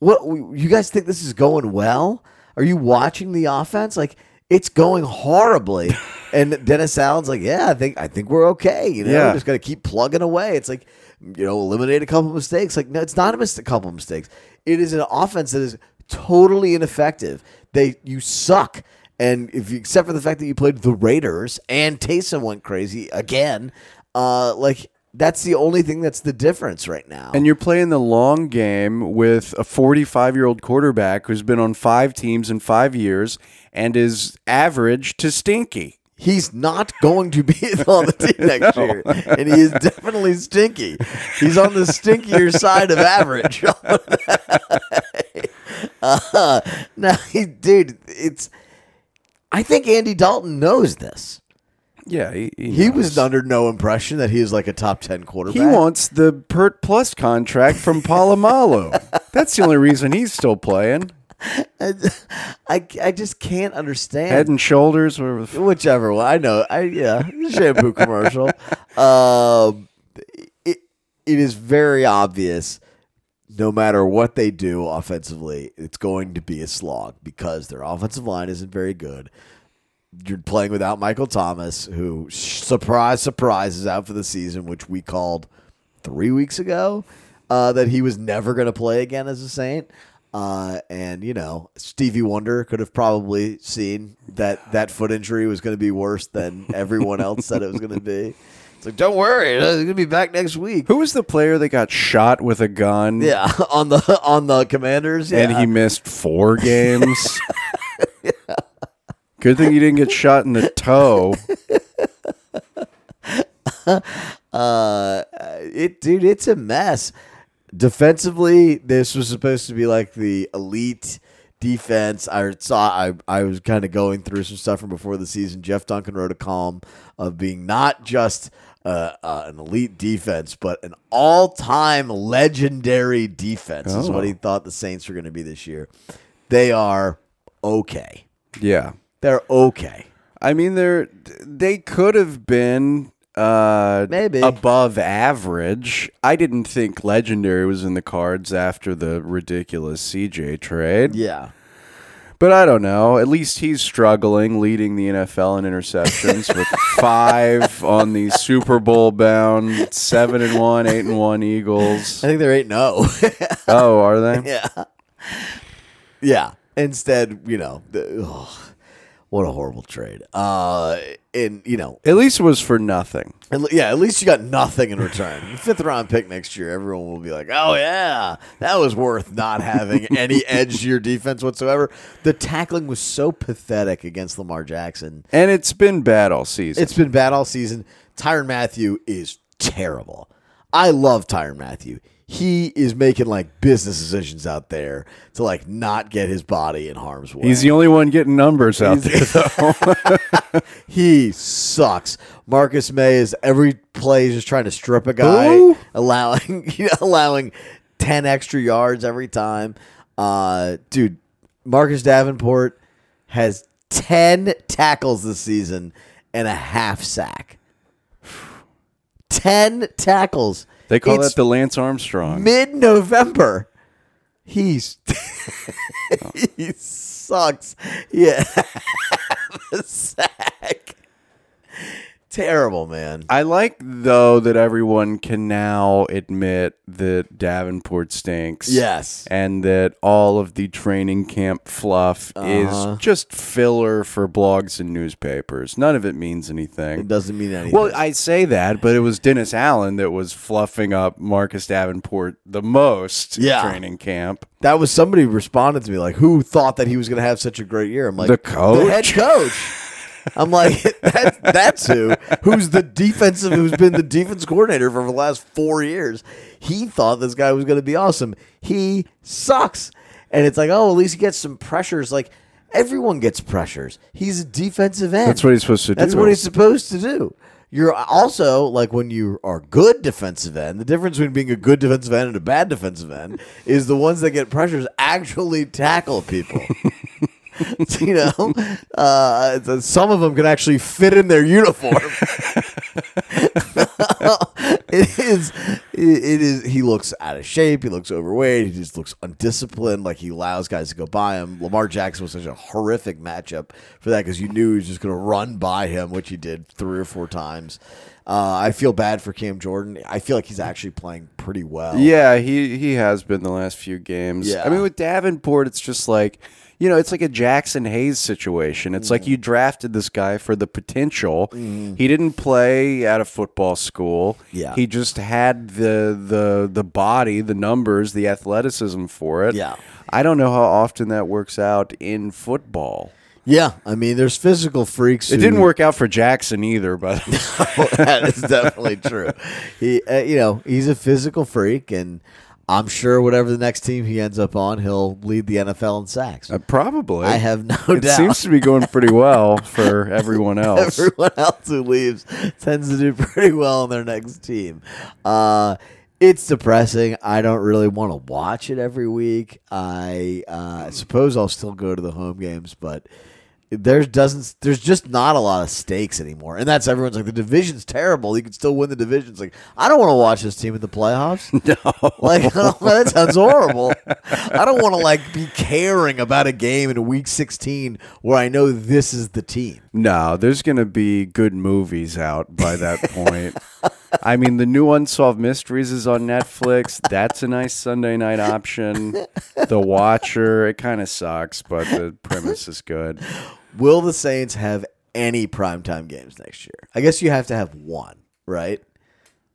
what you guys think this is going well? Are you watching the offense? Like it's going horribly, and Dennis Allen's like, yeah, I think I think we're okay. You know, Yeah. we're just gonna keep plugging away. It's like, you know, eliminate a couple mistakes. Like no, it's not a mis- a couple mistakes. It is an offense that is totally ineffective. They you suck. And if you, except for the fact that you played the Raiders and Taysom went crazy again, uh, like that's the only thing that's the difference right now. And you're playing the long game with a 45 year old quarterback who's been on five teams in five years and is average to stinky. He's not going to be on the team next year, and he is definitely stinky. He's on the stinkier side of average. uh, now, dude, it's. I think Andy Dalton knows this. Yeah, he, He knows. was under no impression that he is like a top ten quarterback. He wants the Pert Plus contract from Polamalu. That's the only reason he's still playing. I, I just can't understand. Head and shoulders. Whatever. whichever one. I know. I yeah, shampoo commercial. Um, it it is very obvious. No matter what they do offensively, it's going to be a slog because their offensive line isn't very good. You're playing without Michael Thomas, who surprise surprise is out for the season, which we called three weeks ago uh, that he was never going to play again as a Saint. Uh, and you know, Stevie Wonder could have probably seen that that foot injury was going to be worse than everyone else said it was going to be. It's like, don't worry, he's going to be back next week. Who was the player that got shot with a gun? Yeah, on the on the Commanders, yeah. And he missed four games. Good thing you didn't get shot in the toe. uh, it dude, it's a mess. Defensively, this was supposed to be like the elite defense. I saw I I was kind of going through some stuff from before the season. Jeff Duncan wrote a column of being not just uh, uh, an elite defense, but an all-time legendary defense is what Oh. he thought the Saints were going to be this year. They are okay. Yeah. They're okay. I mean, they're they could have been uh, Maybe. above average. I didn't think legendary was in the cards after the ridiculous CJ trade, Yeah. but I don't know. At least he's struggling, leading the NFL in interceptions with five on the Super Bowl bound seven and one, eight and one Eagles. I think they're eight. No. Oh, are they? Yeah. Yeah. Instead, you know, the, what a horrible trade. Uh, and you know, At least it was for nothing. at le- yeah, at least you got nothing in return. Fifth round pick next year, everyone will be like, "Oh yeah, that was worth not having any edge to your defense whatsoever." The tackling was so pathetic against Lamar Jackson. And it's been bad all season. It's been bad all season. Tyrann Mathieu is terrible. I love Tyrann Mathieu. He is making like business decisions out there to like not get his body in harm's way. He's the only one getting numbers out there, though. He sucks. Marcus Maye is every play is just trying to strip a guy, Who? allowing you know, allowing ten extra yards every time. Uh, dude, Marcus Davenport has ten tackles this season and a half sack. Ten tackles. They call It's that the Lance Armstrong. mid November. He's he sucks. Yeah, the sack. Terrible, man. I like though that everyone can now admit that Davenport stinks. Yes. And that all of the training camp fluff Uh-huh. is just filler for blogs and newspapers. None of it means anything. It doesn't mean anything. Well, I say that, but it was Dennis Allen that was fluffing up Marcus Davenport the most Yeah. training camp. that was somebody responded to me like, "Who thought that he was going to have such a great year?" I'm like, The coach? the head coach." I'm like, that, that's who. Who's the defensive? Who's been the defense coordinator for the last four years? He thought this guy was going to be awesome. He sucks. And it's like, oh, at least he gets some pressures. Like everyone gets pressures. He's a defensive end. That's what he's supposed to do. That's what he's supposed to do. You're also like when you are good defensive end. The difference between being a good defensive end and a bad defensive end is the ones that get pressures actually tackle people. you know, uh, some of them can actually fit in their uniform. it is, it is. He looks out of shape. He looks overweight. He just looks undisciplined. Like he allows guys to go by him. Lamar Jackson was such a horrific matchup for that because you knew he was just going to run by him, which he did three or four times. Uh, I feel bad for Cam Jordan. I feel like he's actually playing pretty well. Yeah, he he has been the last few games. Yeah. I mean, with Davenport, it's just like you know, it's like a Jaxson Hayes situation. It's like you drafted this guy for the potential. He didn't play at a football school. Yeah. he just had the the the body, the numbers, the athleticism for it. Yeah. I don't know how often that works out in football. Yeah, I mean, there's physical freaks. It didn't work out for Jackson either, but that is definitely true. He, uh, you know, he's a physical freak, and I'm sure whatever the next team he ends up on, he'll lead the NFL in sacks. uh, probably I have no It doubt. It seems to be going pretty well for everyone else. Everyone else who leaves tends to do pretty well on their next team. Uh, it's depressing. I don't really want to watch it every week. I uh, suppose I'll still go to the home games, but there doesn't. There's just not a lot of stakes anymore, and that's everyone's like the division's terrible. You can still win the divisions. Like I don't want to watch this team in the playoffs. No, like oh, that sounds horrible. I don't want to like be caring about a game in week 16 where I know this is the team. No, there's going to be good movies out by that point. I mean, the new Unsolved Mysteries is on Netflix. That's a nice Sunday night option. The Watcher, it kind of sucks, but the premise is good. Will the Saints have any primetime games next year? I guess you have to have one, right?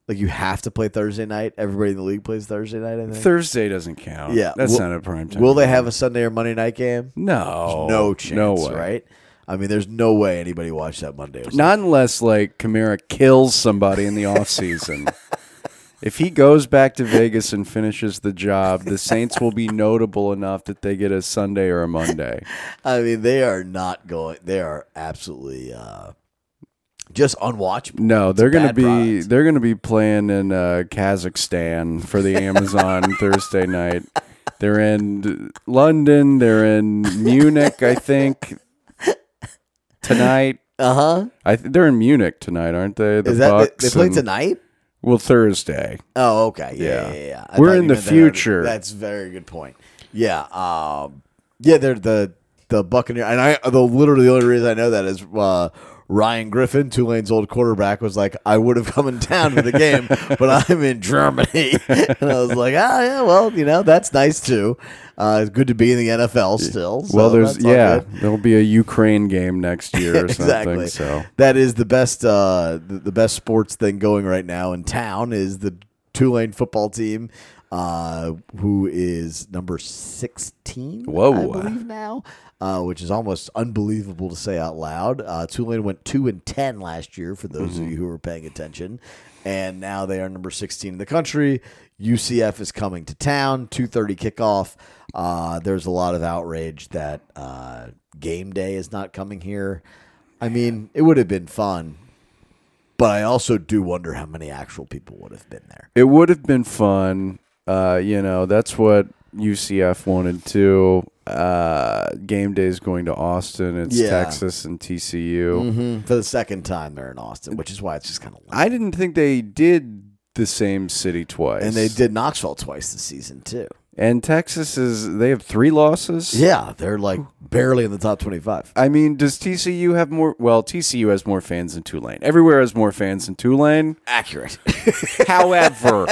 Like you have to play Thursday night. Everybody in the league plays Thursday night. I think. Thursday doesn't count. yeah, That's Will- not a prime time. Will they have a Sunday or Monday night game? No. no chance, No way. right? I mean, there's no way anybody watched that Monday. Not unless, like, Kamara kills somebody in the offseason. if he goes back to Vegas and finishes the job, the Saints will be notable enough that they get a Sunday or a Monday. I mean, they are not going. They are absolutely uh, just unwatchable. No, they're gonna be product. they're gonna be playing in uh, Kazakhstan for the Amazon Thursday night. They're in London. They're in Munich, I think. Tonight, Uh huh. I th- they're in Munich tonight, aren't they? The Is that they, Bucks they play and- tonight? Well, Thursday. Oh, okay. Yeah, Yeah. yeah, yeah. yeah. I We're thought in you the meant they already- future. That's a very good point. Yeah. Um. Yeah, they're the the Buccaneer, and I the literally the only reason I know that is uh, Ryan Griffin, Tulane's old quarterback, was like, I would have come in town for the game, but I'm in Germany, and I was like, ah, yeah, well, you know, that's nice too. Uh, it's good to be in the NFL still. so well, there's yeah, there'll be a Ukraine game next year or exactly. something. So that is the best uh, the, the best sports thing going right now in town is the Tulane football team uh, who is number 16, Whoa. I believe now, uh, which is almost unbelievable to say out loud. Uh, Tulane went 2 and 10 last year, for those of you who were paying attention, and now they are number 16 in the country. UCF is coming to town, 2.30 kickoff. Uh, there's a lot of outrage that uh, game day is not coming here. I mean, it would have been fun, but I also do wonder how many actual people would have been there. It would have been fun. Uh, you know, that's what UCF wanted to. Uh, game day is going to Austin. It's Yeah. Texas and TCU. Mm-hmm. For the second time, they're in Austin, which is why it's just kind of. I didn't think they did the same city twice. And they did Knoxville twice this season too. And Texas is they have three losses. Yeah, they're like barely in the top twenty-five. I mean, does TCU have more? Well, TCU has more fans than Tulane. Everywhere has more fans than Tulane. Accurate. However,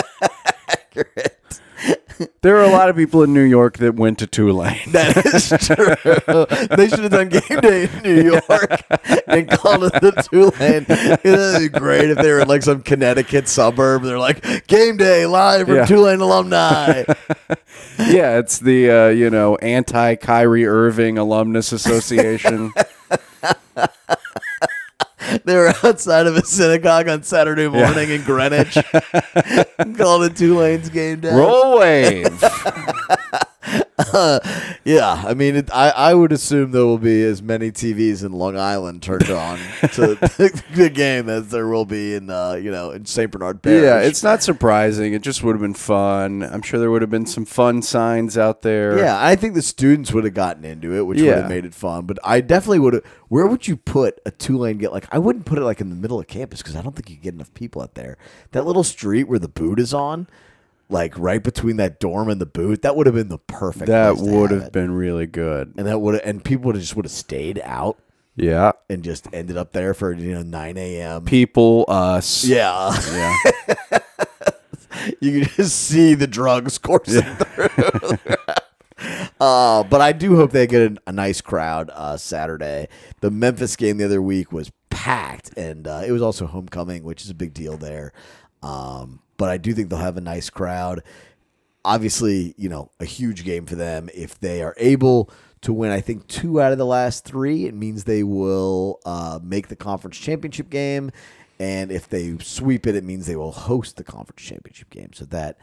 there are a lot of people in New York that went to Tulane. that is true. they should have done game day in New York and called it the Tulane. It would be great if they were in like some Connecticut suburb. They're like game day live from Yeah. Tulane alumni. yeah, it's the uh, you know anti Kyrie Irving Alumnus Association. They were outside of a synagogue on Saturday morning in Greenwich. called it Tulane's game day. Roll wave. Yeah, I mean, it, I I would assume there will be as many TVs in Long Island turned on to the, the game as there will be in uh, you know in Saint Bernard Parish. Yeah, it's not surprising. It just would have been fun. I'm sure there would have been some fun signs out there. yeah. I think the students would have gotten into it, which would have made it fun. But I definitely would have. Where would you put a Tulane get? Like, I wouldn't put it like in the middle of campus because I don't think you get enough people out there. That little street where the boot is on. Like right between that dorm and the booth, that would have been the perfect. that place to would have it. been really good. and that would and people would have just would have stayed out Yeah, and just ended up there for you know 9 a.m. people, us. Yeah, yeah. you can just see the drugs coursing through. uh, but I do hope they get a, a nice crowd uh, Saturday. The Memphis game the other week was packed, and uh, it was also homecoming, which is a big deal there. Um, but I do think they'll have a nice crowd. Obviously, you know, a huge game for them if they are able to win. I think two out of the last three. It means they will uh, make the conference championship game, and if they sweep it, it means they will host the conference championship game. So that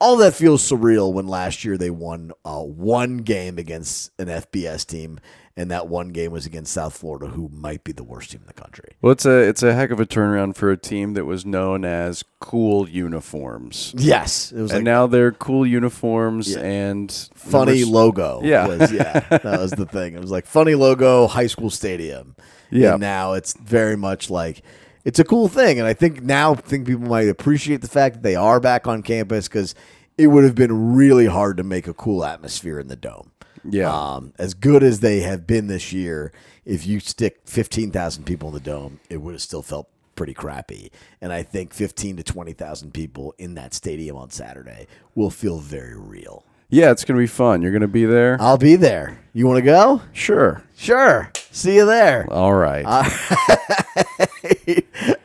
all that feels surreal when last year they won uh, one game against an FBS team, and that one game was against South Florida, who might be the worst team in the country. Well, it's a it's a heck of a turnaround for a team that was known as cool uniforms. Yes, it was and like now they're cool uniforms Yeah. and funny numbers- logo. Yeah. was, yeah, that was the thing. It was like funny logo, high school stadium. Yeah. and now it's very much like it's a cool thing, and I think now I think people might appreciate the fact that they are back on campus because it would have been really hard to make a cool atmosphere in the dome. Yeah. um, as good as they have been this year, if you stick fifteen thousand people in the dome, it would have still felt pretty crappy. And I think fifteen to twenty thousand people in that stadium on Saturday will feel very real. Yeah, it's gonna be fun. You're gonna be there. I'll be there. You want to go? sure. Sure. See you there. All right.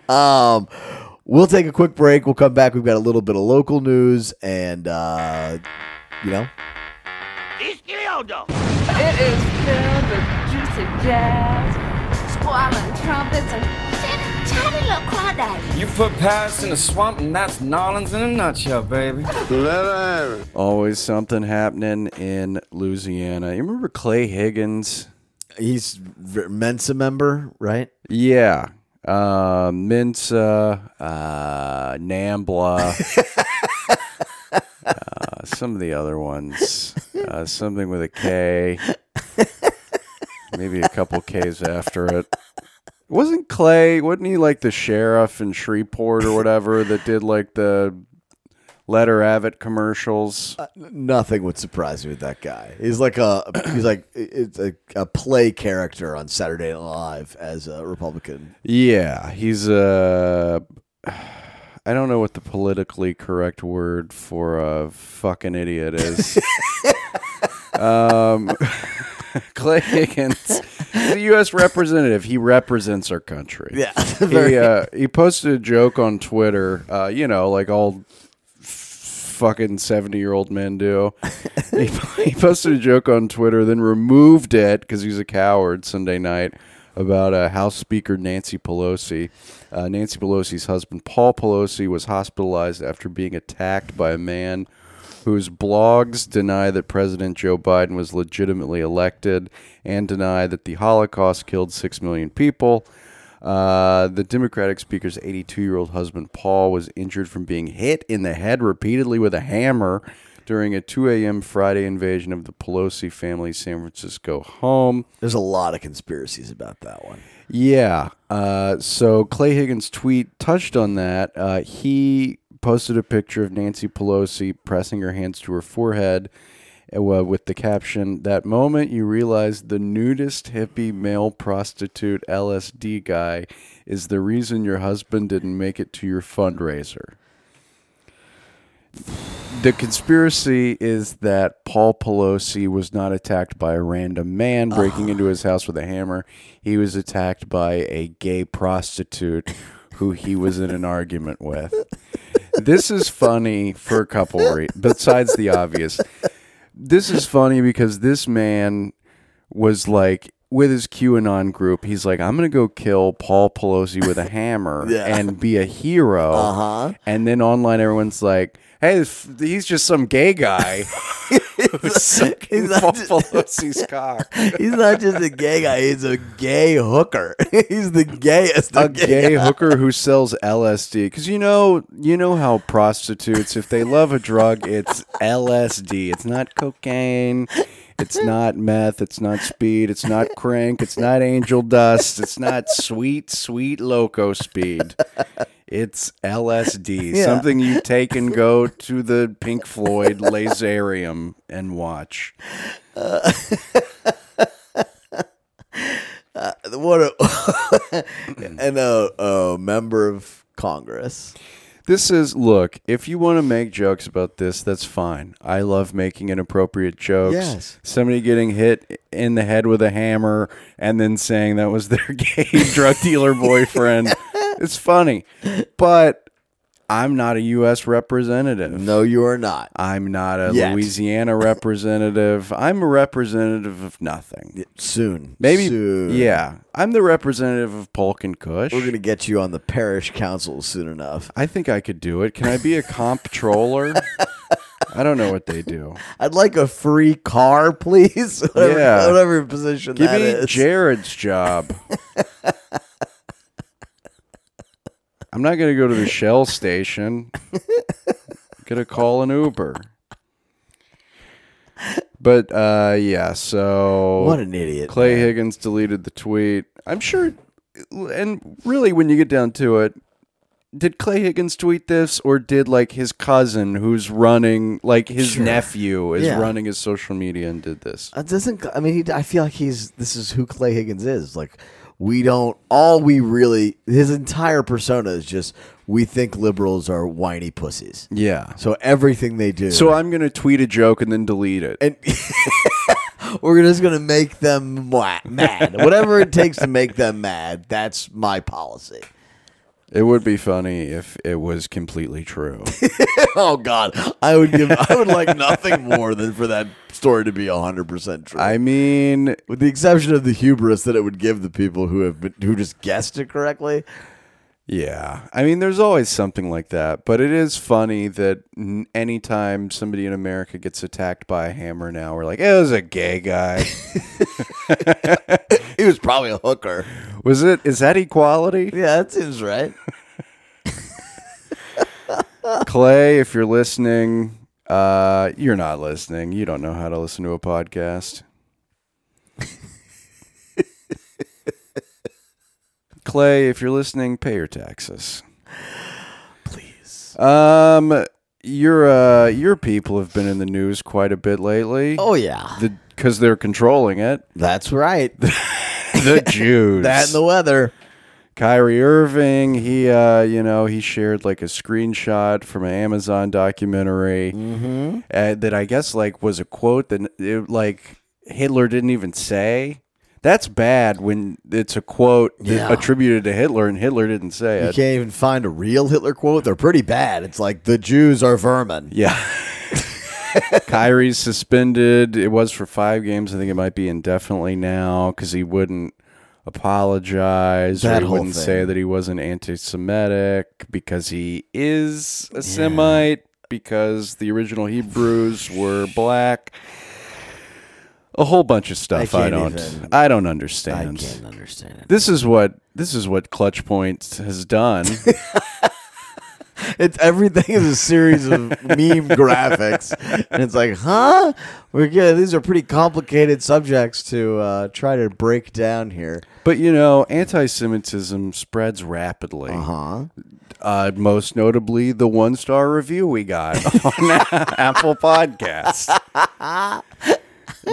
um, we'll take a quick break. We'll come back. We've got a little bit of local news and, uh, you know, It is filled with juicy jazz, squalling trumpets, and tiny, tiny little crawdads. You put Paris in a swamp, and that's Nolans in a nutshell, baby. Always something happening in Louisiana. You remember Clay Higgins? he's v- Mensa member, right? Yeah. Uh, Mensa, uh, Nambla, some of the other ones. Uh, something with a K. Maybe a couple Ks after it. Wasn't Clay, wasn't he like the sheriff in Shreveport or whatever that did like the letter Abbott commercials? Nothing would surprise me with that guy. He's like a he's like it's a, a play character on Saturday Night Live as a Republican. Yeah, he's uh I don't know what the politically correct word for a fucking idiot is. um Clay Higgins, the U.S. representative. He represents our country. Yeah, he uh, he posted a joke on Twitter. Uh, you know, like all fucking 70 year old men do. he, he posted a joke on Twitter, then removed it because he's a coward Sunday night about uh, House Speaker Nancy Pelosi. Uh, Nancy Pelosi's husband, Paul Pelosi, was hospitalized after being attacked by a man whose blogs deny that President Joe Biden was legitimately elected and deny that the Holocaust killed 6 million people. Uh, the Democratic speaker's 82 year old husband, Paul, was injured from being hit in the head repeatedly with a hammer during a 2 a.m. Friday invasion of the Pelosi family's San Francisco home. There's a lot of conspiracies about that one. Yeah. Uh, so Clay Higgins' tweet touched on that. Uh, he posted a picture of Nancy Pelosi pressing her hands to her forehead uh, with the caption, That moment you realize the nudist hippie male prostitute LSD guy is the reason your husband didn't make it to your fundraiser. The conspiracy is that Paul Pelosi was not attacked by a random man breaking into his house with a hammer. He was attacked by a gay prostitute who he was in an argument with. This is funny for a couple reasons, besides the obvious. This is funny because this man was like, with his QAnon group, he's like, I'm going to go kill Paul Pelosi with a hammer Yeah. and be a hero. Uh-huh. And then online, everyone's like, hey, this- he's just some gay guy he's not just- cock. He's not just a gay guy; he's a gay hooker. he's the gayest. a of gay gay hooker who sells LSD. Because you know, you know how prostitutes, if they love a drug, it's LSD. It's not cocaine. It's not meth. It's not speed. It's not crank. It's not angel dust. It's not sweet, sweet loco speed. It's LSD. Yeah. Something you take and go to the Pink Floyd Laserium and watch. Uh, what a and a, a member of Congress. This is look, if you want to make jokes about this, that's fine. I love making inappropriate jokes. Yes. Somebody getting hit in the head with a hammer and then saying that was their gay drug dealer boyfriend. It's funny. But I'm not a US representative. No, you are not. I'm not a Yet. Louisiana representative. I'm a representative of nothing. Soon, Maybe Soon. yeah. I'm the representative of Polk and Kush. We're gonna get you on the parish council soon enough. I think I could do it. Can I be a comptroller? I don't know what they do. I'd like a free car, please. whatever, Yeah. whatever position Give that me is. Jared's job. I'm not going to go to the Shell station. going to call an Uber. But uh, yeah, so what an idiot. Clay man. Higgins deleted the tweet. I'm sure, and really, when you get down to it, did Clay Higgins tweet this, or did like his cousin, who's running, like his Sure. nephew, is Yeah. running his social media and did this? It doesn't. I mean, he, I feel like he's. This is who Clay Higgins is. Like, we don't. All we really. His entire persona is just. We think liberals are whiny pussies. Yeah. So everything they do. So I'm gonna tweet a joke and then delete it. and we're just gonna make them mad. Whatever it takes to make them mad. That's my policy. It would be funny if it was completely true. Oh God, I would give. I would like nothing more than for that story to be hundred percent true. I mean, with the exception of the hubris that it would give the people who have been, who just guessed it correctly. Yeah. I mean, there's always something like that, but it is funny that n- anytime somebody in America gets attacked by a hammer now, we're like, it was a gay guy. He was probably a hooker. was it? Is that equality? Yeah, that seems right. Clay, if you're listening, uh, you're not listening. You don't know how to listen to a podcast. Clay, if you're listening, pay your taxes. Please. Um, your uh, your people have been in the news quite a bit lately. Oh yeah, because they're controlling it. that's right. The Jews. that and the weather. Kyrie Irving, he uh, you know, he shared like a screenshot from an Amazon documentary Mm-hmm. uh, that I guess like was a quote that it, like Hitler didn't even say. That's bad when it's a quote Yeah. attributed to Hitler and Hitler didn't say You it. You can't even find a real Hitler quote. They're pretty bad. It's like the Jews are vermin. Yeah. Kyrie's suspended. It was for five games. I think it might be indefinitely now because he wouldn't apologize That or he wouldn't say that he wasn't anti-Semitic because he is a Semite because the original Hebrews were black. A whole bunch of stuff I, can't don't even- I don't understand. I can't understand it. This is what this is what Clutch Points has done. It's everything is a series of meme graphics, and it's like, huh? We're good. These are pretty complicated subjects to uh, try to break down here. but you know, anti-Semitism spreads rapidly. Uh-huh. Uh, most notably, the one star review we got on Apple Podcast.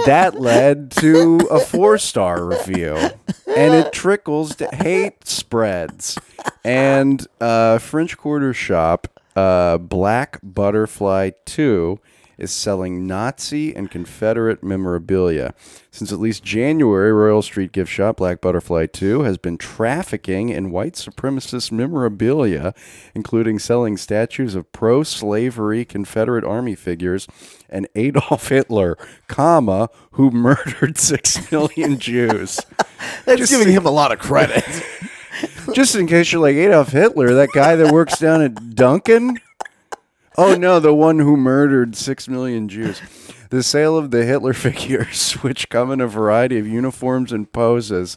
That led to a four star review, and it trickles to hate spreads. And uh, French Quarter Shop, uh, Black Butterfly 2, is selling Nazi and Confederate memorabilia. Since at least January, Royal Street gift shop Black Butterfly 2 has been trafficking in white supremacist memorabilia, including selling statues of pro slavery Confederate Army figures and Adolf Hitler, comma, who murdered six million Jews. That's giving him a lot of credit. Just in case you're like Adolf Hitler, that guy that works down at Duncan. Oh no, the one who murdered six million Jews. The sale of the Hitler figures, which come in a variety of uniforms and poses,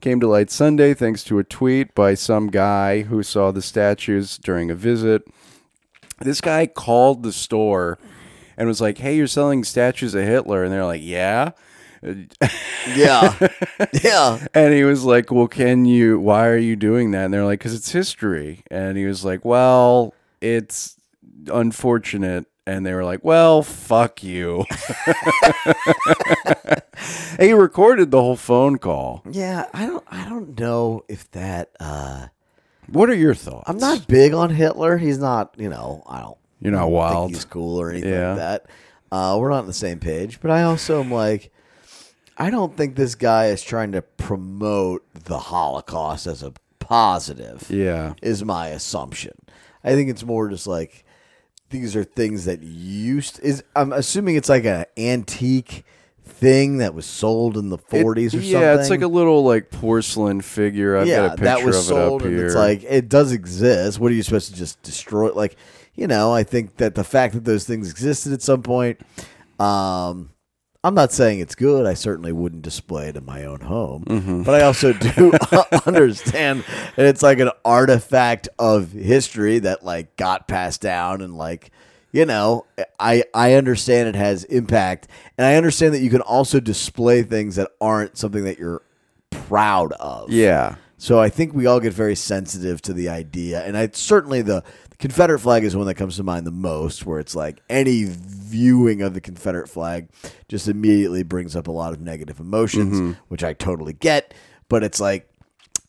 came to light Sunday thanks to a tweet by some guy who saw the statues during a visit. This guy called the store and was like, "Hey, you're selling statues of Hitler," and they're like, "Yeah." yeah, yeah. And he was like, "Well, can you? Why are you doing that?" And they're like, "Because it's history." And he was like, "Well, it's unfortunate." And they were like, "Well, fuck you." and he recorded the whole phone call. Yeah, I don't I don't know if that uh What are your thoughts? I'm not big on Hitler. He's not, you know, I don't You're not think wild. he's cool or anything Yeah. like that. Uh we're not on the same page, but I also am like I don't think this guy is trying to promote the Holocaust as a positive. Yeah. Is my assumption. I think it's more just like these are things that used is I'm assuming it's like an antique thing that was sold in the 40s or something. Yeah, it's like a little like porcelain figure. I've got a picture that was of sold, it up here. it's like it does exist. What are you supposed to just destroy? it? Like, you know, I think that the fact that those things existed at some point, um, I'm not saying it's good. I certainly wouldn't display it in my own home, Mm-hmm. but I also do understand that it's like an artifact of history that like got passed down and like you know i i understand it has impact and i understand that you can also display things that aren't something that you're proud of yeah. so I think we all get very sensitive to the idea, and I certainly the, the Confederate flag is one that comes to mind the most, where it's like any viewing of the Confederate flag just immediately brings up a lot of negative emotions, mm-hmm. which I totally get. But it's like,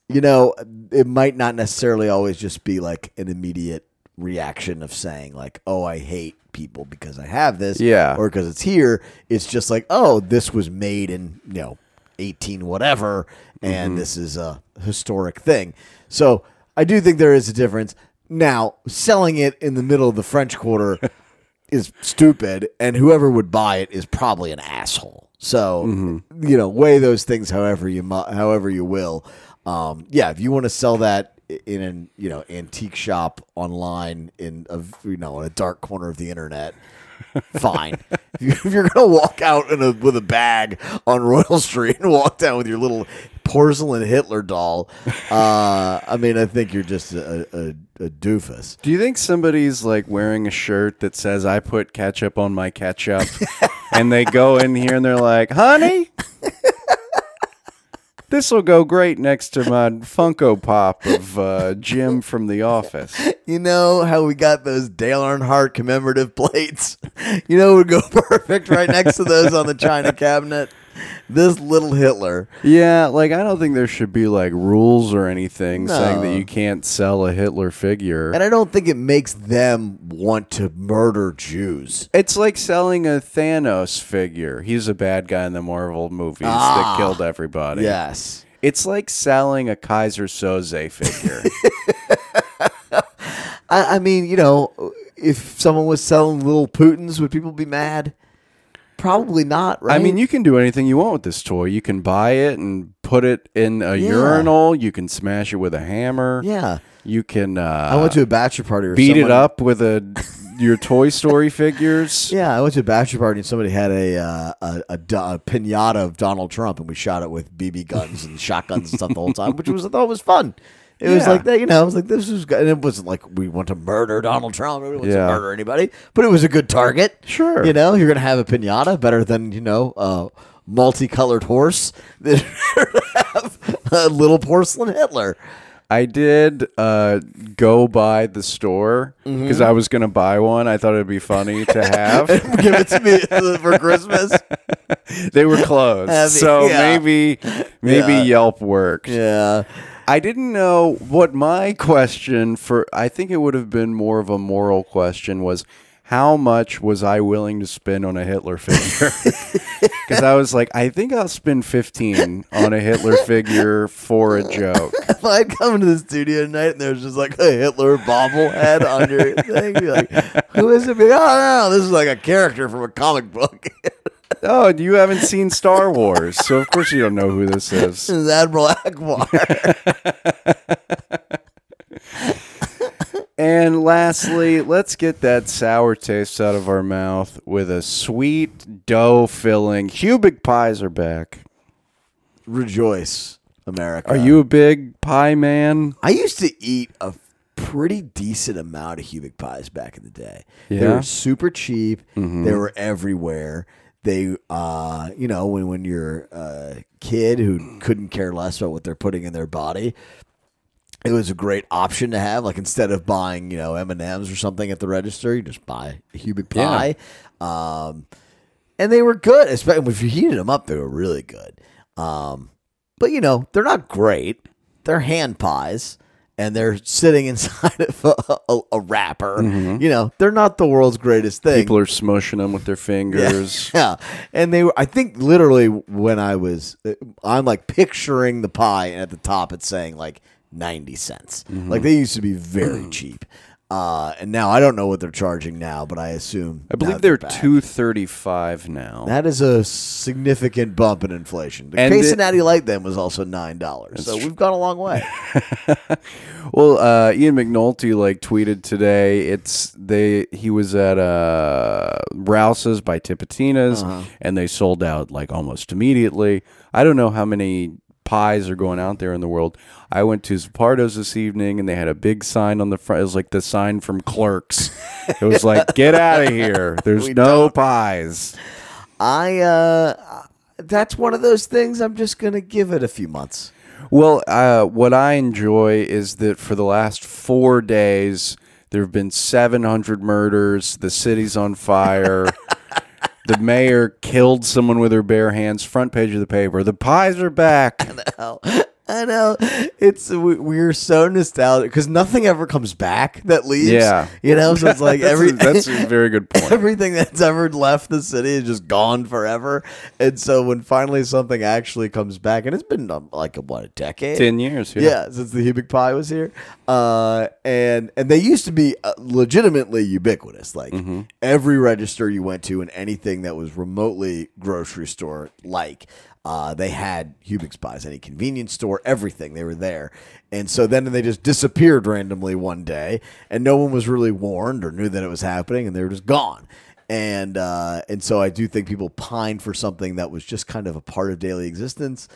you know, it might not necessarily always just be like an immediate reaction of saying like, "Oh, I hate people because I have this," Yeah. or because it's here. It's just like, "Oh, this was made in you know 18 whatever and mm-hmm. this is a historic thing so i do think there is a difference now selling it in the middle of the french quarter is stupid and whoever would buy it is probably an asshole. So you know weigh those things however you mu- however you will. Um, yeah if you want to sell that in an you know antique shop online in a you know in a dark corner of the internet fine. if, you, if you're gonna walk out in a, with a bag on Royal Street and walk down with your little porcelain Hitler doll, uh, I mean, I think you're just a, a, a doofus. Do you think somebody's like wearing a shirt that says "I put ketchup on my ketchup," and they go in here and they're like, "Honey, this will go great next to my Funko Pop of uh, Jim from The Office." You know how we got those Dale Earnhardt commemorative plates? You know, it would go perfect right next to those on the china cabinet. This little Hitler. Yeah, like I don't think there should be like rules or anything saying that you can't sell a Hitler figure. And I don't think it makes them want to murder Jews. It's like selling a Thanos figure. He's a bad guy in the Marvel movies Ah. that killed everybody. Yes. It's like selling a Keyser Söze figure. I, I mean, you know, if someone was selling little Putins, would people be mad? Probably not, right? I mean, you can do anything you want with this toy. You can buy it and put it in a Yeah. urinal. You can smash it with a hammer. Yeah. You can uh, I went to a bachelor party or beat it up with a your Toy Story figures. Yeah, I went to a bachelor party and somebody had a uh, a, a, a pinata of Donald Trump, and we shot it with BB guns and shotguns and stuff the whole time, which was I thought was fun. It was Yeah. like that, you know. I was like, this was, good. and it wasn't like we want to murder Donald Trump. We want Yeah. to murder anybody, but it was a good target. Sure. you know, you're gonna have a pinata better than you know a multicolored horse than have a little porcelain Hitler. I did uh, go by the store Mm-hmm. because I was going to buy one. I thought it'd be funny to have. Give it to me for Christmas. they were closed, so yeah. maybe maybe Yeah. Yelp worked. Yeah. I didn't know what my question for. I think it would have been more of a moral question was. How much was I willing to spend on a Hitler figure? Because I was like, I think I'll spend fifteen on a Hitler figure for a joke. if I'd come into the studio tonight and there's just like a Hitler bobblehead on your thing, be like, who is it? Be like, oh, no, this is like a character from a comic book. Oh, you haven't seen Star Wars, so of course you don't know who this is. this is Admiral Ackbar. And lastly, let's get that sour taste out of our mouth with a sweet dough filling. Hubig pies are back. Rejoice, America. Are you a big pie man? I used to eat a pretty decent amount of Hubig pies back in the day. They Yeah? were super cheap. Mm-hmm. They were everywhere. They, uh, you know, when when you're a kid who couldn't care less about what they're putting in their body, it was a great option to have. Like instead of buying, you know, M and M's or something at the register, you just buy a Hubig pie. Um, and they were good, especially if you heated them up. They were really good. Um, but you know, they're not great. They're hand pies, and they're sitting inside of a, a, a wrapper. Mm-hmm. You know, they're not the world's greatest thing. People are smushing them with their fingers. Yeah, and they were. I think literally when I was, uh, I'm like picturing the pie, and at the top it's saying like ninety cents. Mm-hmm. Like they used to be very cheap, uh, and now I don't know what they're charging now, but I assume I believe they're two thirty five now. That is a significant bump in inflation. The And case it- Light then was also nine dollars, so we've gone a long way. Well, uh, Ian McNulty like tweeted today. It's they he was at uh, Rouse's by Tipitina's, Uh-huh. and they sold out like almost immediately. I don't know how many pies are going out there in the world. I went to Zuppardo's this evening, and they had a big sign on the front. It was like the sign from Clerks. It was like, "Get out of here! There's We no don't. pies." I uh, that's one of those things. I'm just gonna give it a few months. Well, uh, what I enjoy is that for the last four days, there have been 700 murders. The city's on fire. the mayor killed someone with her bare hands. Front page of the paper. The pies are back. it's we, we're so nostalgic because nothing ever comes back that leaves. Yeah. you know, so it's like That's every a, that's a very good point. everything that's ever left the city is just gone forever. And so when finally something actually comes back, and it's been um, like a, what a decade, Ten years. Yeah. yeah, since the Hubig Pie was here, uh, and and they used to be uh, legitimately ubiquitous. Like Mm-hmm. every register you went to, and anything that was remotely grocery store like, uh, they had Hubig's buys Any convenience store, everything they were there. And so then they just disappeared randomly one day, and no one was really warned or knew that it was happening, and they were just gone. And uh, and so I do think people pined for something that was just kind of a part of daily existence.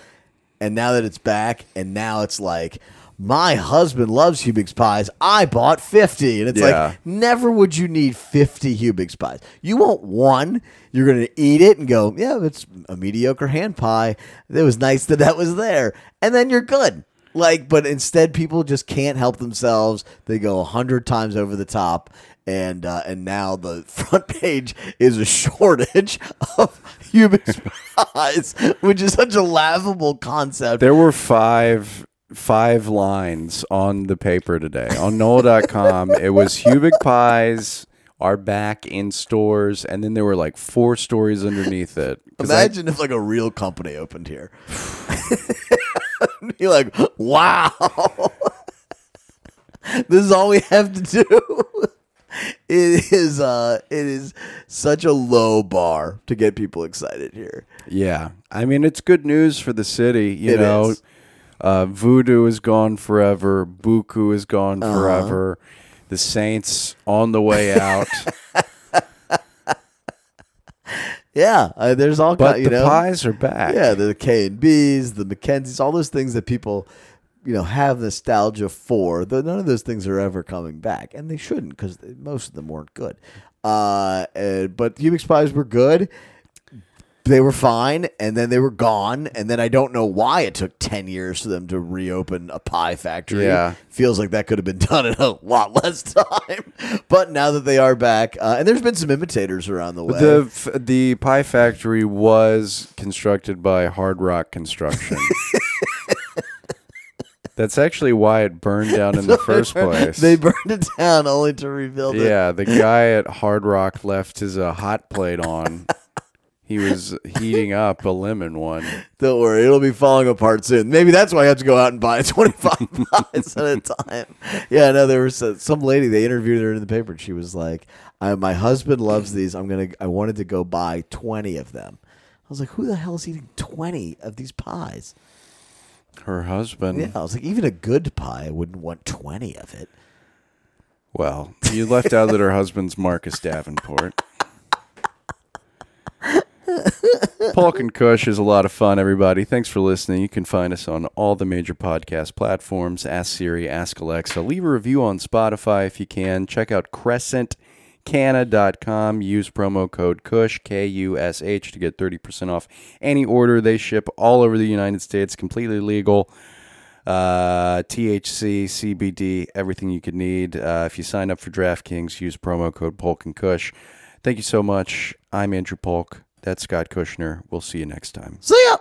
And now that it's back, and now it's like, my husband loves Hubig's pies. I bought 50. And it's Yeah. like, never would you need 50 Hubig's pies. You want one, you're going to eat it and go, yeah, it's a mediocre hand pie. It was nice that that was there. And then you're good. Like, but instead, people just can't help themselves. They go a hundred times over the top, and uh, and now the front page is a shortage of Hubig's pies, which is such a laughable concept. There were five five lines on the paper today on NOLA.com. it was Hubig pies are back in stores, and then there were like four stories underneath it. 'Cause I- Imagine if like a real company opened here. Be like, wow, this is all we have to do. It is uh it is such a low bar to get people excited here. Yeah, I mean it's good news for the city. You It know, is. Uh, Voodoo is gone forever. Buku is gone Uh-huh. forever. The Saints on the way out. Yeah, uh, there's all but kind, you the know. pies are back. Yeah, the K and B's, the McKenzie's, all those things that people, you know, have nostalgia for. The, none of those things are ever coming back, and they shouldn't because most of them weren't good. Uh, and, but Hubig's pies were good. They were fine, and then they were gone, and then I don't know why it took ten years for them to reopen a pie factory. Yeah. feels like that could have been done in a lot less time. But now that they are back, uh, and there's been some imitators around the way. The f- the pie factory was constructed by Hard Rock Construction. That's actually why it burned down in the first place. they burned it down only to rebuild it. yeah, the guy at Hard Rock left his uh, hot plate on. He was heating up a lemon one. Don't worry, it'll be falling apart soon. Maybe that's why I have to go out and buy 25 pies at a time. Yeah, no, there was uh, some lady, they interviewed her in the paper, and she was like, I, My husband loves these. I'm to, I wanted to go buy 20 of them. I was like, Who the hell is eating 20 of these pies? Her husband. Yeah, I was like, Even a good pie, I wouldn't want 20 of it. Well, you left out that her husband's Marcus Davenport. Polk and Kush is a lot of fun, everybody. Thanks for listening. You can find us on all the major podcast platforms. Ask Siri, Ask Alexa. Leave a review on Spotify if you can. Check out crescentcanna.com. Use promo code KUSH, K U S H, to get 30% off any order. They ship all over the United States, completely legal uh, THC, CBD, everything you could need. Uh, if you sign up for DraftKings, use promo code Polk and Kush. Thank you so much. I'm Andrew Polk. That's Scott Kushner. We'll see you next time. See ya!